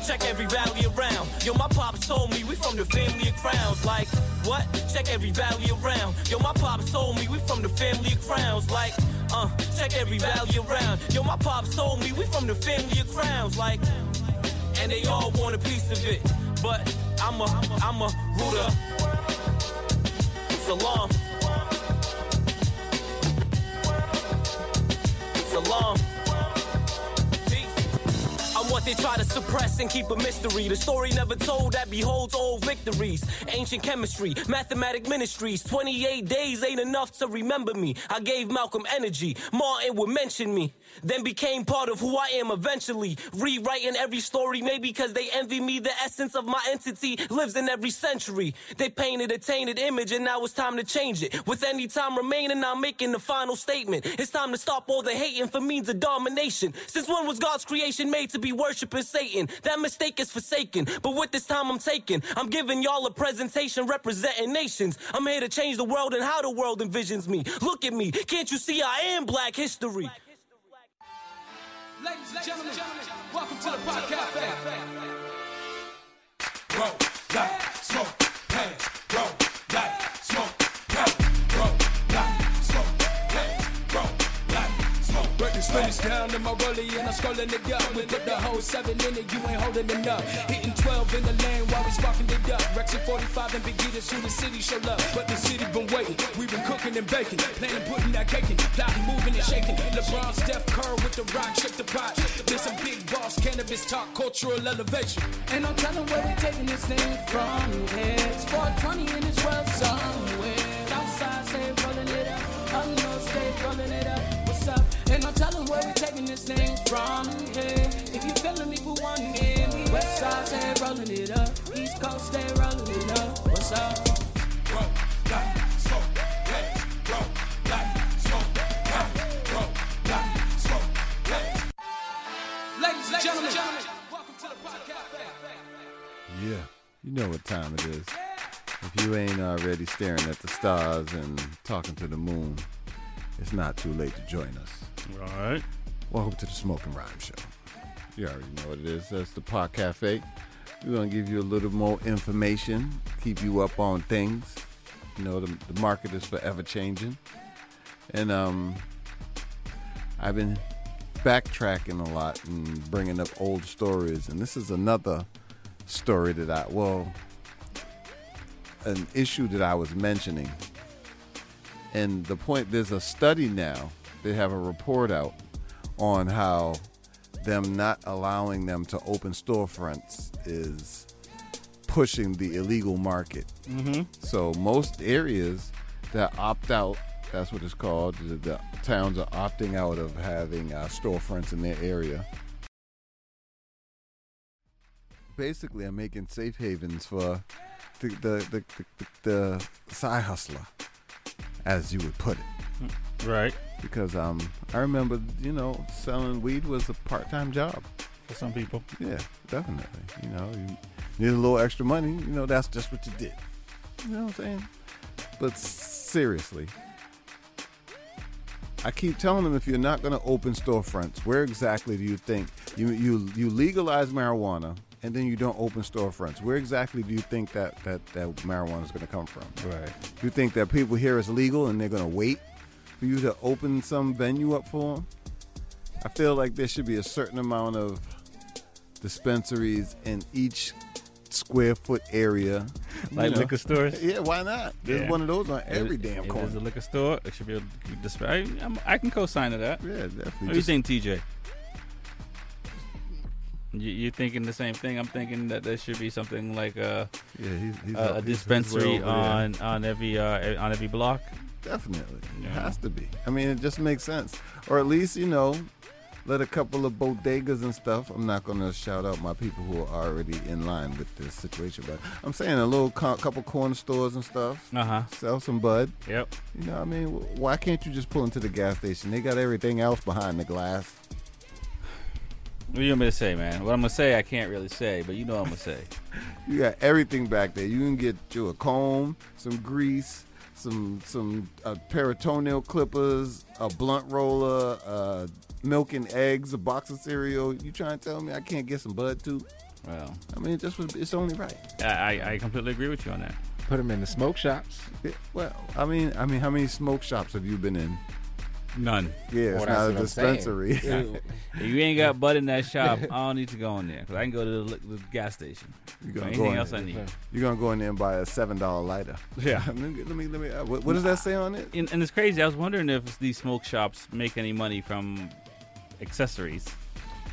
Check every valley around. Yo, my pops told me we from the family of crowns. Like, what? Check every valley around. Yo, my pops told me we from the family of crowns. Like, uh, check every valley around. Yo, my pops told me we from the family of crowns. Like, and they all want a piece of it. But I'm a, I'm a rooter. Salam. Salam. They try to suppress and keep a mystery. The story never told that beholds all victories. Ancient chemistry, mathematic ministries. 28 days ain't enough to remember me. I gave Malcolm energy. Martin would mention me. Then became part of who I am eventually. Rewriting every story, maybe because they envy me. The essence of my entity lives in every century. They painted a tainted image, and now it's time to change it. With any time remaining, I'm making the final statement. It's time to stop all the hating for means of domination. Since when was God's creation made to be worshiping Satan? That mistake is forsaken. But with this time I'm taking, I'm giving y'all a presentation representing nations. I'm here to change the world and how the world envisions me. Look at me. Can't you see I am black history? Ladies and gentlemen, welcome to the podcast. Roll, like, smoke, me down to my rollie and I'm scrolling it up. We put the whole seven in it, you ain't holding it up. Hitting 12 in the lane while we sparking it up. Rex at 45 and Eaters who the city show love. But the city been waiting. we been cooking and baking. Planning, putting that cake in. Plotting, moving and shaking. LeBron, Steph Curry with the rock, shake the pot. There's some big boss cannabis talk, cultural elevation. And I'm telling where we taking this thing from. It's 420 in this world somewhere. Outside, say rolling it up. Up north, stay rolling it up? Ain't no telling where we taking this thing from here. If you feeling me for one year, West side, stay rolling it up. East coast, stay rolling it up. What's up? Roll, like, smoke, blaze. Roll, like, smoke, blaze. Roll, like, smoke, blaze. Ladies and gentlemen, welcome to the podcast. Yeah, you know what time it is. If you ain't already staring at the stars and talking to the moon, it's not too late to join us. All right. Welcome to the Smoke and Rhyme Show. You already know what it is. That's the Pot Cafe. We're going to give you a little more information, keep you up on things. You know, the, the market is forever changing. And um, I've been backtracking a lot and bringing up old stories. And this is another story that I, well, an issue that I was mentioning. And the point, there's a study now, they have a report out on how them not allowing them to open storefronts is pushing the illegal market. Mhm. So most areas that opt out, that's what it's called, the, the towns are opting out of having uh, storefronts in their area. Basically, I'm making safe havens for the the, the, the, the side hustler, as you would put it. Right. Because um, I remember, you know, selling weed was a part-time job for some people. Yeah, definitely. You know, you need a little extra money. You know, that's just what you did. You know what I'm saying? But seriously, I keep telling them if you're not going to open storefronts, where exactly do you think you you you legalize marijuana and then you don't open storefronts? Where exactly do you think that that that marijuana is going to come from? Right. You think that people here is legal and they're going to wait for you to open some venue up for them? I feel like there should be a certain amount of dispensaries in each square foot area. you Like know. liquor stores? Yeah, why not? There's Yeah. one of those on every If- damn corner. there's a liquor store. It should be able to disp- I, I'm, can co-sign to that. Yeah, definitely. What do you think, TJ? You, are thinking the same thing? I'm thinking that there should be something like a Yeah, he's- he's a, up- a he's- he's dispensary there. on on every uh, on every block. Definitely. Yeah. It has to be. I mean, it just makes sense. Or at least, you know, let a couple of bodegas and stuff. I'm not going to shout out my people who are already in line with this situation, but I'm saying a little co- couple corner stores and stuff. Uh huh. Sell some bud. Yep. You know, what I mean, why can't you just pull into the gas station? They got everything else behind the glass. What do you want me to say, man? What I'm gonna say, I can't really say, but you know what I'm gonna say. You got everything back there. You can get you a comb, some grease, some some a pair of toenail clippers, a blunt roller, uh, milk and eggs, a box of cereal. You trying to tell me I can't get some bud too? Well, I mean, just was- it's only right. I, I I completely agree with you on that. Put them in the smoke shops. Yeah, well, I mean, I mean, how many smoke shops have you been in? None. Yeah, it's Well, not a what I'm saying. dispensary. If you ain't got bud in that shop, I don't need to go in there because I can go to the, the gas station. You gonna Anything go in else there. I need. You're gonna go in there and buy a seven dollar lighter. Yeah. let me let me. Let me uh, what, what does that say on it? And, and it's crazy. I was wondering if these smoke shops make any money from accessories.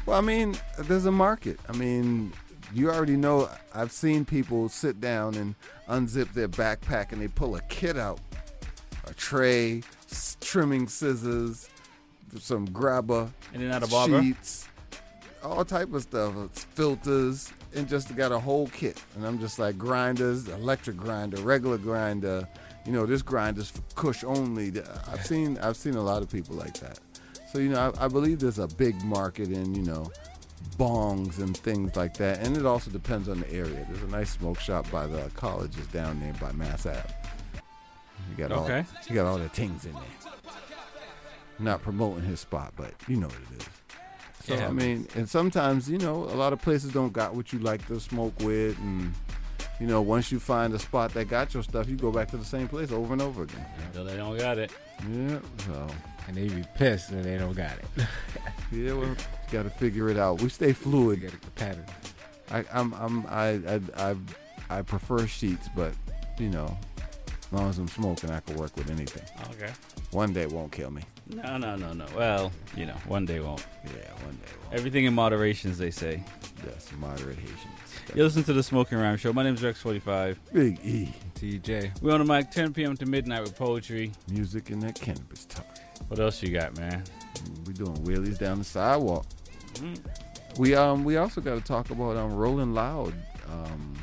Well, I mean, there's a market. I mean, you already know. I've seen people sit down and unzip their backpack and they pull a kit out, a tray, s- trimming scissors, some grabber, And then a barber? sheets, all type of stuff, uh, It's filters, and just got a whole kit. And I'm just like grinders, electric grinder, regular grinder. You know, this grinder's for Kush only. Uh, I've seen I've seen a lot of people like that. So you know, I, I believe there's a big market in you know bongs and things like that, and it also depends on the area. There's a nice smoke shop by the colleges down there by Mass Ave. You got Okay. all you got all the things in there. Not promoting his spot, but you know what it is. So Yeah. I mean, and sometimes you know a lot of places don't got what you like to smoke with, and you know once you find a spot that got your stuff, you go back to the same place over and over again. Until they don't got it. Yeah. So And they be pissed when they don't got it. Yeah, well, got to figure it out. We stay fluid. Get the pattern. I, I'm, I'm, I, I, I, I prefer sheets, but you know, as long as I'm smoking, I can work with anything. Okay. One day won't kill me. No, no, no, no. Well, you know, one day won't. Yeah, one day won't. Everything in moderation, as they say. Yes, moderation. You listen to the Smoking Rhyme Show. My name is Rex45. Big E. TJ. We're on the mic 10 p.m. to midnight with poetry. Music and that cannabis talk. What else you got, man? We doing wheelies down the sidewalk. Mhm. We um we also got to talk about um Rolling Loud um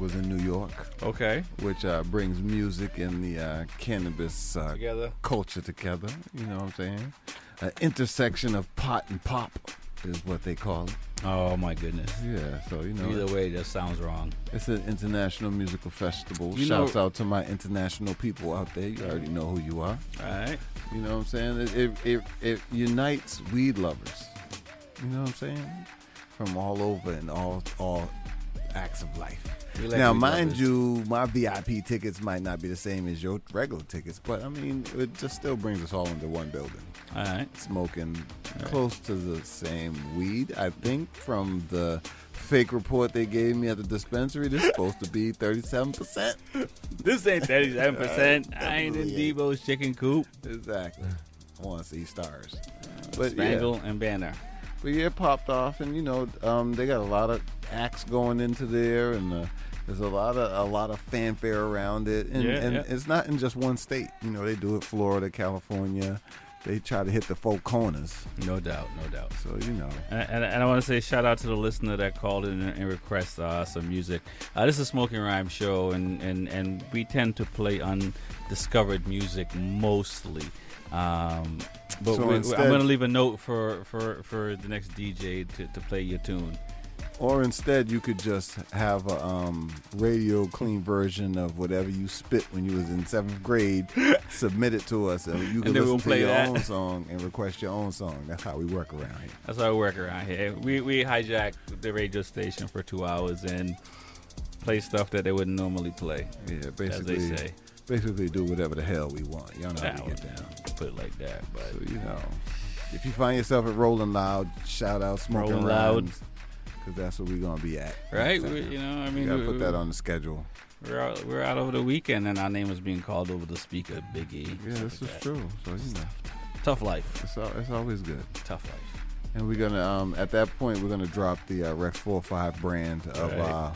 was in New York. Okay. Which uh, brings music and the uh, cannabis uh, Together. culture together. You know what I'm saying? An intersection of pot and pop is what they call it. Oh my goodness. Yeah, so you know Either way, that sounds wrong. It's an international musical festival. You Shouts know- out to my international people out there. You already know who you are. All right. You know what I'm saying? It it, it, it unites weed lovers. You know what I'm saying? From all over and all all acts of life. Like now, mind you, my VIP tickets might not be the same as your regular tickets, but I mean, it just still brings us all into one building. All right. Smoking right. close to the same weed, I think, from the fake report they gave me at the dispensary. This is supposed to be 37%. This ain't 37%. I ain't in Debo's chicken coop. Exactly. I want to see stars. But Spangle yeah. and Banner. But yeah, it popped off, and you know, um, they got a lot of acts going into there, and uh, there's a lot of a lot of fanfare around it, and, Yeah, and yeah. it's not in just one state. You know, they do it Florida, California. They try to hit the four corners. No doubt, no doubt. So you know, And, and, and I want to say shout out to the listener that called in and, and requested uh, some music. Uh, this is a Smoking Rhyme show, and, and, and we tend to play undiscovered music mostly. Um, but So we, instead- I'm going to leave a note for, for, for the next DJ to, to play your tune. or instead you could just have a um, radio clean version of whatever you spit when you was in seventh grade. submit it to us, and you can And listen to play your that. own song and request your own song. That's how we work around here. That's how we work around here. We, we hijack the radio station for two hours and play stuff that they wouldn't normally play. Yeah, as basically, they say. Basically do whatever the hell we want. Y'all know how we get down. Put it like that, but So you know, if you find yourself at Rolling Loud, shout out Smoking Rolling Loud. because that's where we're gonna be at. Right? We, you know, I We mean, gotta we- put that on the schedule. We're out, we're out over the weekend, and our name was being called over the speaker, Big E. Yeah, this like is that. true. So you know, Tough life. it's al- it's always good. Tough life. And we're gonna um at that point we're gonna drop the uh, Rex 45 brand of Right. uh,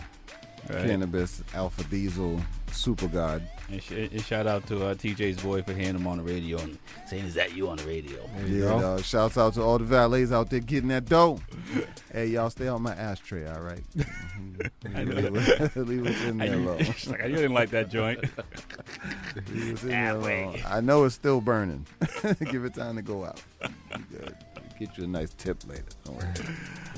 Right. cannabis Alpha Diesel Super God. And, sh- and shout out to uh, TJ's boy for hearing him on the radio and saying, "Is that you on the radio?" Yeah, dog. Shouts out to all the valets out there getting that dope. hey, y'all stay on my ashtray, all right? leave, it- leave us in there alone. She's like, you didn't like that joint. Leave us in there alone. I know it's still burning. Give it time to go out. You good. Get you a nice tip later. Don't worry.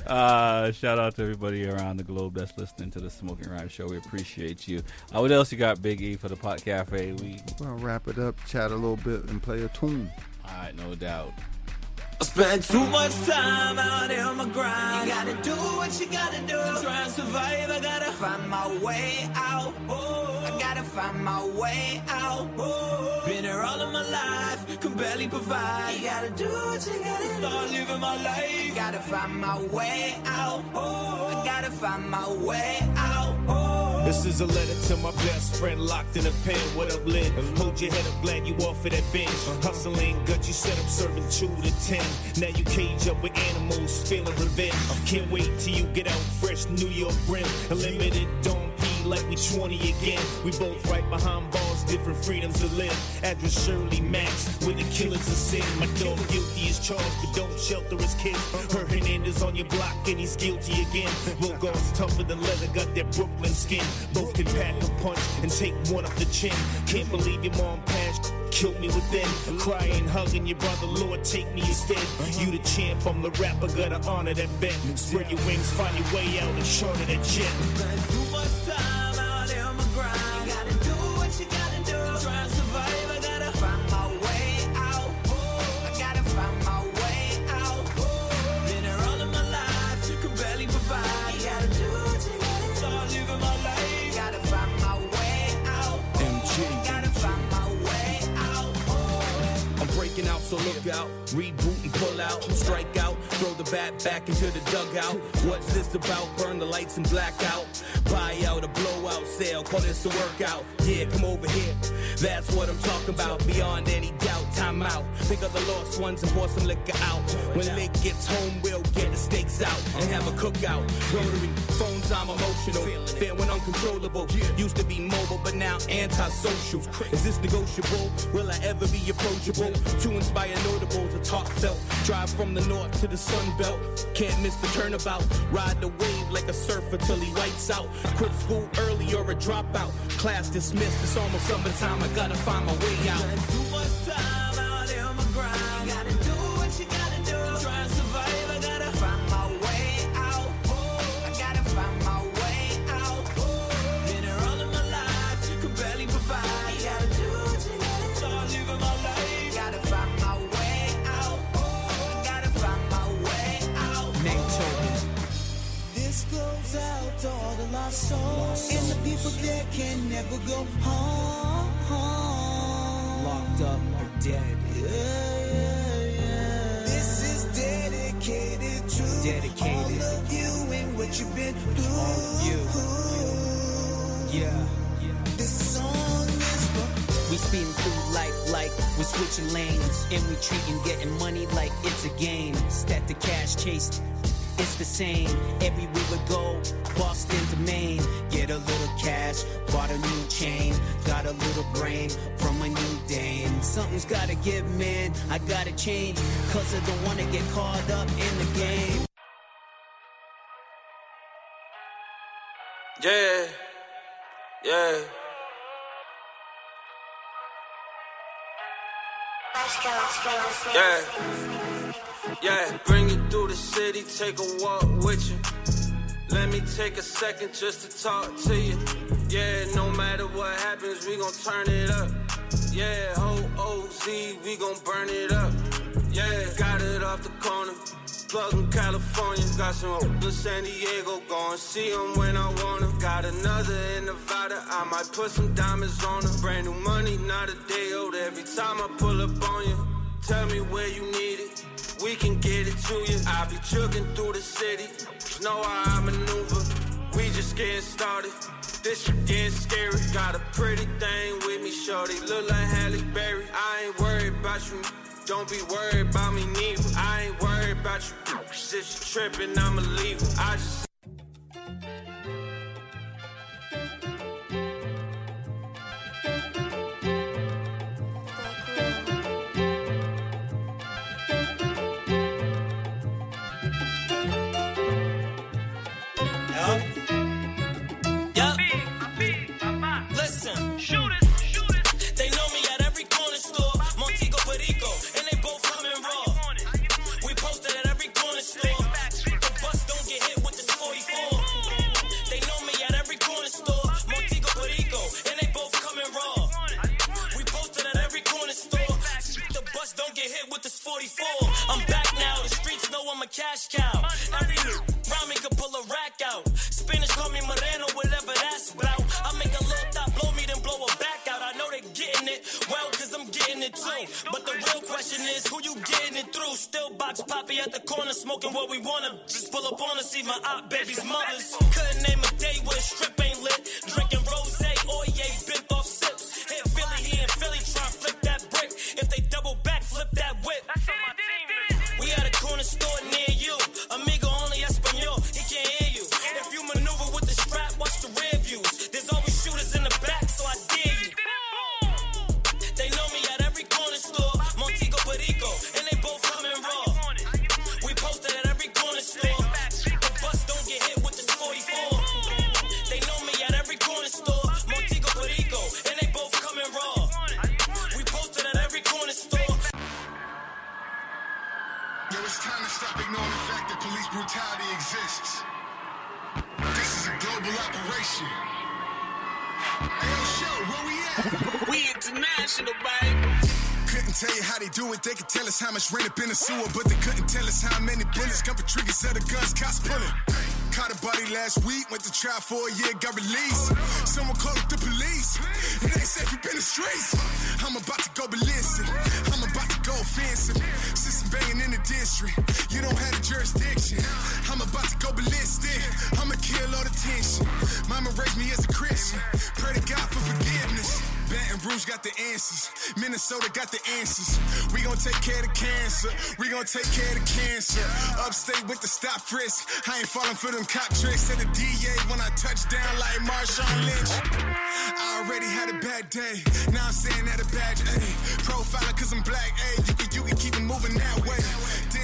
Uh, shout out to everybody around the globe that's listening to the Smoking Rhyme Show. We appreciate you. Uh, what else you got, Big E, for the Pot Cafe? We We'll wrap it up, chat a little bit, and play a tune. all right, no doubt. I spend too much time out here on my grind. You gotta do what you gotta do. To try and survive, I gotta find my way out. Oh, I gotta find my way out. Been here all of my life, can barely provide. You gotta do what you gotta do. Start living my life. Gotta find my way out. Oh, I gotta find my way out. This is a letter to my best friend locked in a pen. What up, Lynn? Hold your head up, glad you off of that bench. Hustling, gut, you said I'm serving two to ten. Now you cage up with animals, feeling revenge. Can't wait till you get out fresh, New York brim. A limited don't pee like we 20 again. We both right behind bars, different freedoms to live. Address Shirley Max, with the killers of sin. My dog guilty is charged, but don't shelter his kids. Her Hernandez on your block, and he's guilty again. Bulgar's tougher than leather, got that Brooklyn skin. Both can pack a punch and take one off the chin. Can't believe your mom passed. Killed me within, crying, hugging your brother. Lord, take me instead. You the champ, I'm the rapper. Gotta honor that bet. Spread your wings, find your way out and charter that jet. So look out. Reboot and pull out, strike out, throw the bat back into the dugout. What's this about? Burn the lights and black out. Buy out a blowout sale, call this a workout. Yeah, come over here. That's what I'm talking about. Beyond any doubt, time out. Think of the lost ones and pour some liquor out. When Lick gets home, we'll get the stakes out and have a cookout. Rotary phones, I'm emotional. Feeling uncontrollable. Used to be mobile, but now antisocial. Is this negotiable? Will I ever be approachable? To inspire notables, it's heartfelt. Drive from the north to the sun belt. Can't miss the turnabout. Ride the wave like a surfer till he whites out. Quit school early or a dropout. Class dismissed, it's almost summertime. I gotta find my way out. Time out on my grind. Lost souls and the people that can never go home. Locked up or dead. This is dedicated to Dedicated. all of you and what you've been through. All of you. Yeah. This song is for We speeding through life like we're switching lanes. And we treating getting money like it's a game. Stat the cash chased. It's the same everywhere we go. Boston to Maine. Get a little cash, bought a new chain. Got a little brain from a new dame. Something's gotta give, man. I gotta change. Cause I don't wanna get caught up in the game. Yeah, yeah. Yeah, yeah. Bring you through the city, take a walk with you. Let me take a second just to talk to you. Yeah, no matter what happens, we gon' turn it up. Yeah, whole OZ, we gon' burn it up. Yeah, got it off the corner. Plug in California, got some hope in San Diego. Go and see 'em when I want 'em. Got another in Nevada, I might put some diamonds on 'em. Brand new money, not a day old. Every time I pull up on you, tell me where you need it. We can get it to you. I be chugging through the city, know how I maneuver. We just getting started. This shit getting scary. Got a pretty thing with me, shorty. Look like Halle Berry. I ain't worried about you. Don't be worried about me neither. I ain't worried about you. If you tripping, I'ma leave. I just 44. I'm back now. The streets know I'm a cash cow. Every round me could pull a rack out. Spanish call me Moreno, whatever that's about. I make a little thought blow me, then blow her back out. I know they getting it well, cause I'm getting it too. But the real question is, who you getting it through? Still box poppy at the corner, smoking what we wanna. Just pull up on us, even op baby's mothers. Couldn't name a day where strip ain't lit. Drinking rose, baby. Couldn't tell you how they do it. They could tell us how much rain up in the sewer, but they couldn't tell us how many bullets come for triggers the guns cops pulling. Caught a body last week, went to trial for a year, got released. Someone called up the police. It ain't safe up in the streets. I'm about to go ballistic. I'm about to go offensive. System banging in the district. You don't have the jurisdiction. I'm about to go ballistic. I'ma kill all the tension. Mama raised me as a Christian. Got the answers. Minnesota got the answers. We gon' take care of cancer. We gon' take care of cancer. Upstate with the stop frisk. I ain't falling for them cop tricks. Said the DA when I touch down like Marshawn Lynch. I already had a bad day. Now I'm saying that a bad day. Profiler cause I'm black. Ay, you can, you can keep it moving that way.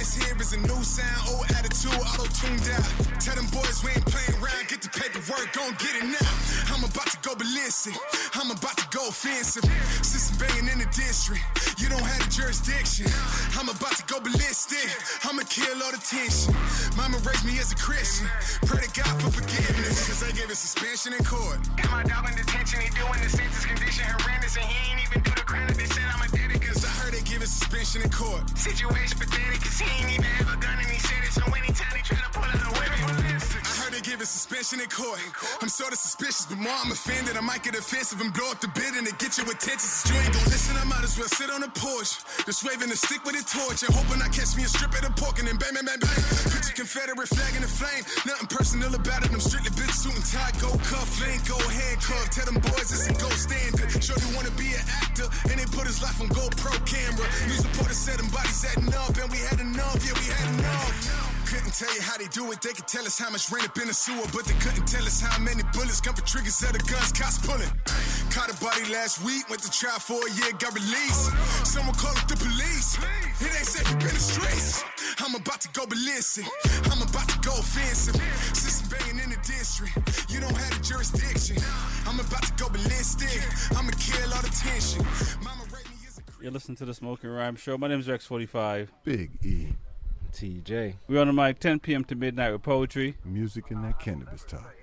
This here is a new sound. Old attitude, auto tuned out. Tell them boys we ain't playing around. Get the paperwork, gon' get it now. I'm about to go ballistic. I'm about to go offensive. System banging in the district. You don't have the jurisdiction. I'm about to go ballistic. I'ma kill all the tension. Mama raised me as a Christian. Pray to God for forgiveness. Cause they gave a suspension in court. Got my dog in detention, he doing the sentence condition horrendous, and he ain't even do the crime. They said I'm suspension in court. Situation pathetic, cause he ain't even ever done gun, and he said it. So anytime they try to pull out suspension in court. I'm sorta suspicious, but more I'm offended. I might get offensive and blow up the bid and to get your attention. Since you ain't gon' listen, I might as well sit on the porch. Just waving a stick with a torch and hoping I catch me a strip of the pork and then bang, bang, bang, bang. Put your Confederate flag in the flame. Nothing personal about it. I'm strictly bitch suit and tie, go cuff, lane, go handcuff. Tell them boys it's a gold standard. Sure you wanna be an actor, and they put his life on GoPro camera. News reporters said them bodies adding up, and we had enough, yeah, we had enough. Couldn't tell you how they do it. They could tell us how much rain up in the sewer, but they couldn't tell us how many bullets come for triggers of the guns cops pulling. Caught a body last week, went to trial for a year, got released. Someone called up the police. It ain't safe up in the streets. I'm about to go ballistic. I'm about to go offensive. System banging in the district. You don't have the jurisdiction. I'm about to go ballistic. I'ma kill all the tension. Mama raised me as a You're listening to the Smoking Rhyme Show. My name is Rex45. Big E. TJ. We're on the mic 10 p.m. to midnight with poetry. Music and that cannabis talk.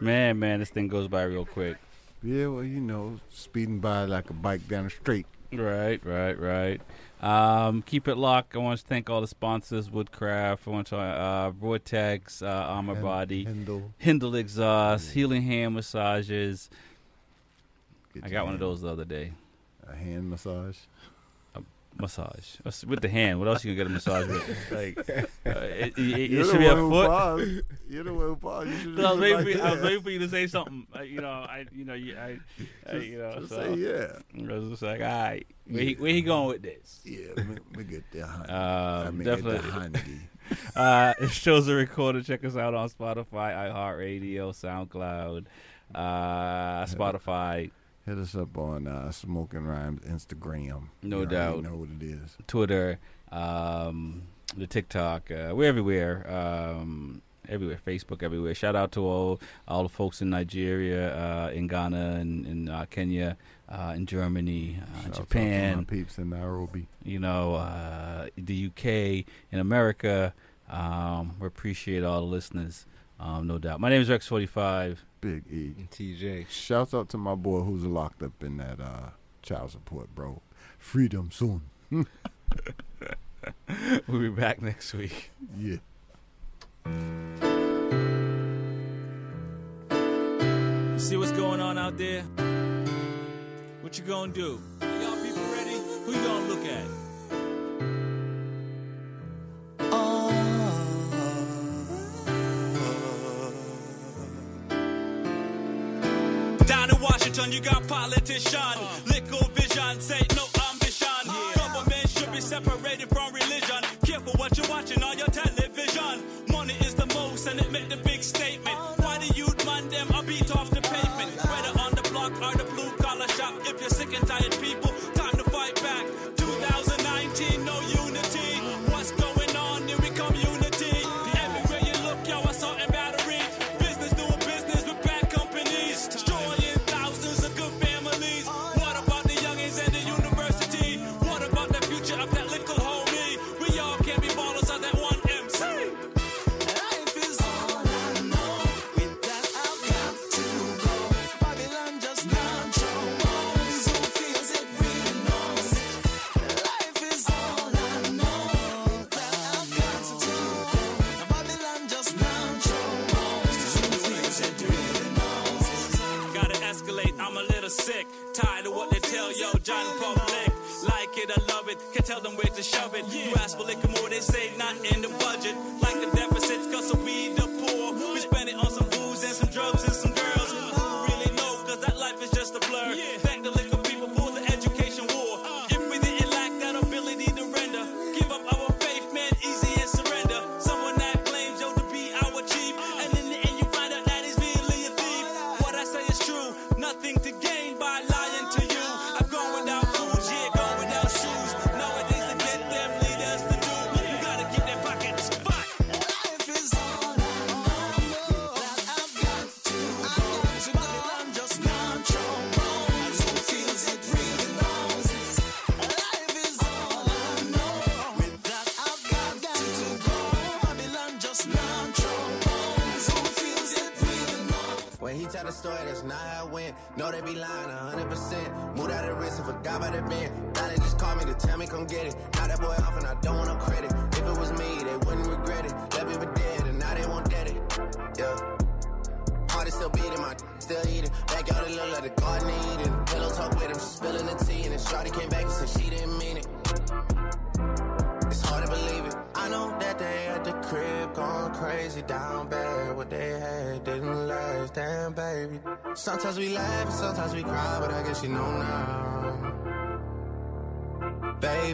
Man, man, this thing goes by real quick. Yeah, well, you know, speeding by like a bike down the street. Right, right, right. Um, keep it locked. I want to thank all the sponsors: Woodcraft. I want to uh, Vortex, uh, Armor Hen- Body, Hindle. Hindle Exhaust, Healing Hand Massages. Get I your got one of those the other day. A hand massage. Massage What's- with the hand. What else you gonna get a massage with? Like, uh, it, it, it, You're should the be a one foot. paused. You're the one who paused. You should I was, just waiting like for, you- I was waiting for you to say something. Uh, you know, I, you know, you, I, I you know, just so say yeah. I was just like, all right, where, he, where he going with this? Yeah, we, we get there. honey. I Um, mean, get there, definitely. honey. uh, it shows are recorded. Check us out on Spotify, iHeartRadio, SoundCloud, uh, Spotify, Hit us up on uh, Smoking Rhymes Instagram. No doubt You doubt. know what it is. Twitter, um, the TikTok. Uh, we're everywhere. Um, everywhere. Facebook, everywhere. Shout out to all all the folks in Nigeria, uh, in Ghana, and in uh, Kenya, uh, in Germany, uh, Japan. peeps in Nairobi. you know, uh, the UK, in America. Um, we appreciate all the listeners, um, no doubt. My name is Rex45. Big E. TJ. Shouts out to my boy who's locked up in that uh, child support, bro. Freedom soon. we'll be back next week. Yeah. You see what's going on out there? What you gonna do? Y'all people ready? Who you gonna look at? Washington, you got politician, liquor vision, say no ambition. Government should be separated from religion. Careful what you're watching on your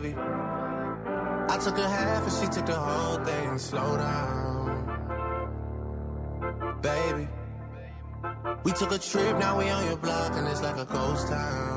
Baby, I took a half and she took the whole thing. Slow down. Baby, we took a trip, now we on your block and it's like a ghost town.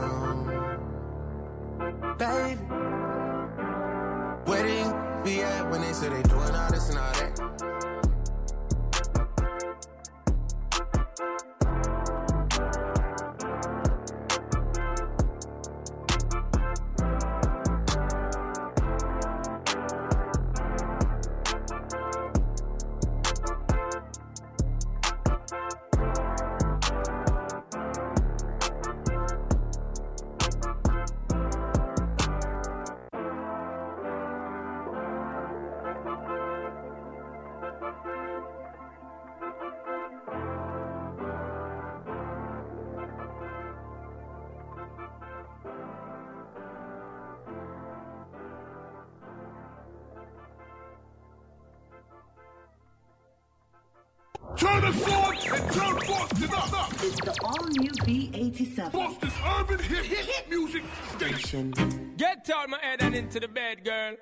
Turn the sword and turn Boston up. It's the all new B87. Boston's urban hip hip music station. Get out my head and into the bed, girl.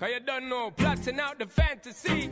Cause you don't know, plotting out the fantasy.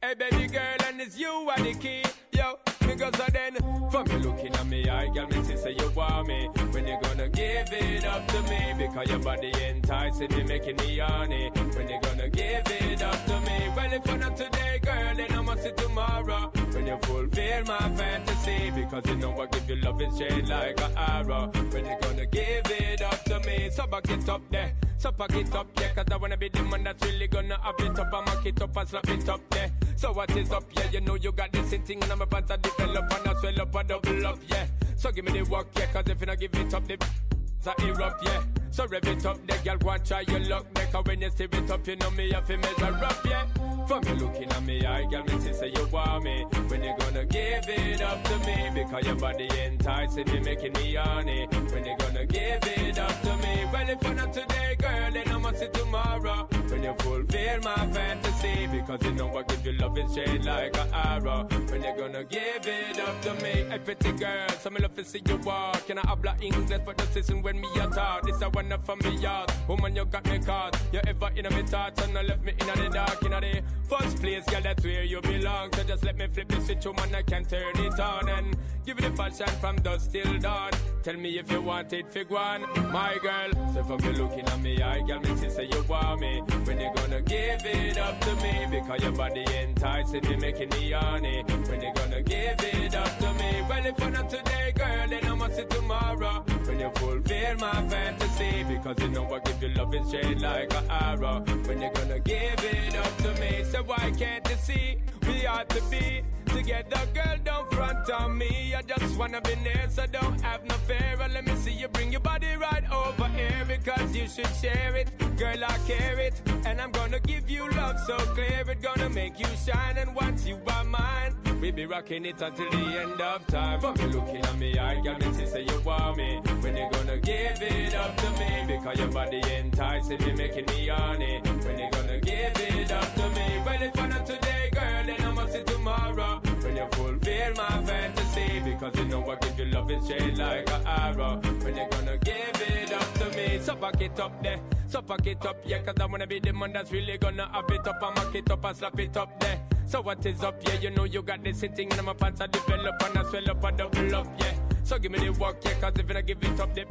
Hey, baby girl, and it's you are the key. Yo, because of then, from you looking at me, I got me to say you want me. When you gonna give it up to me? Because your body enticing me, making me horny. When you gonna give it up to me? Well, if you're not today, girl, then I must see tomorrow. When you fulfill my fantasy, because you know I give you love and shade like an arrow. When you gonna give it up to me? So back it up there, so pack it up, yeah. Cause I wanna be the man that's really gonna up it up mark it up and slap it up there. So what is up, yeah? You know you got this thing and I'm about to develop and I swell up and double up, yeah. So give me the work, yeah. Cause if you not give it up, the a erupt, yeah. So rev it up, the girl go and try your luck. Make her when you steer it up, you know me have to measure up, yeah. From me looking at me, I girl, me say you want me. When you gonna give it up to me? Because your body enticing me, making me horny. When you gonna give it up to me? Well, if you're not today, girl, then I must see tomorrow. When you fulfill my fantasy, because you know I give you love and shade like an arrow. When you gonna give it up to me? Hey, pretty girl, so me love to see you walk. Can I have habla English for the season when me a talk? This a one up from me yard. Woman, you got me caught. You ever in a me thoughts and I left me in the dark, in the first place, girl, that's where you belong. So just let me flip the switch, woman, I can turn it on and give it a passion from dusk till dawn. Tell me if you want it, fig one, my girl. So from you looking at me, I girl, me say you want me. When you gonna give it up to me? Because your body enticing me, making me horny. When you gonna give it up to me? Well, if not today, girl, then I must see tomorrow. When you fulfill my fantasy, because you know I give you love and shade like an arrow. When you gonna give it up to me? So why can't you see we ought to be together, girl? Don't front on me. I just wanna be near, so don't have no fear. And let me see you bring your body right over here because you should share it, girl. I care it, and I'm gonna give you love so clear it gonna make you shine. And once you are mine, We be rocking it until the end of time. From you looking at me, I got me say you want me. When you gonna give it up to me? Because your body enticing me, making me horny. When you gonna give it up to me? Well, if I not today, girl, then I must see tomorrow. When you fulfill my fantasy, because you know I give you love and straight like an arrow. When you gonna give it up to me? So back it up there, so back it up, yeah, cause I wanna be the man that's really gonna have it up and mock it up and slap it up there. So what is up, yeah, you know you got this sitting in my pants, I develop and I swell up and double up, yeah. So give me the work, yeah, cause if I give it up, the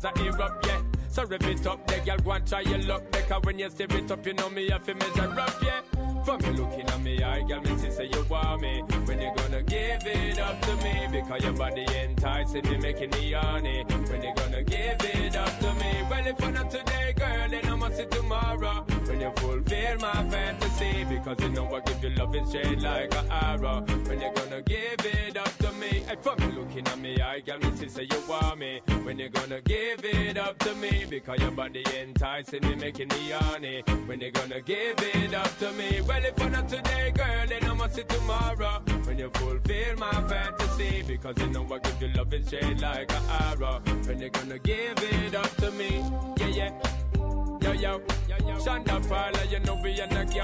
that erupt, yeah. So rev it up, there, girl, go and try your luck, because when you stir it up, you know me have to measure up, yeah. From you looking at me, I girl, me say you want me. When you gonna give it up to me? Because your body enticing me, making me horny. When you gonna give it up to me? Well, if not today, girl, then I must see tomorrow. When you fulfill my fantasy, because you know I give you love in straight like an arrow. When you gonna give it up to me? Hey, you looking at me, I got me see say you want me. When you gonna give it up to me? Because your body enticing me, making me horny. When you gonna give it up to me? Well, if not today, girl, then I must see tomorrow. When you fulfill my fantasy, because you know I give you love in straight like an arrow. When you gonna give it up to me? Yeah, yeah. Yo, yo, yo, yo. Shonda Paula, you know we are not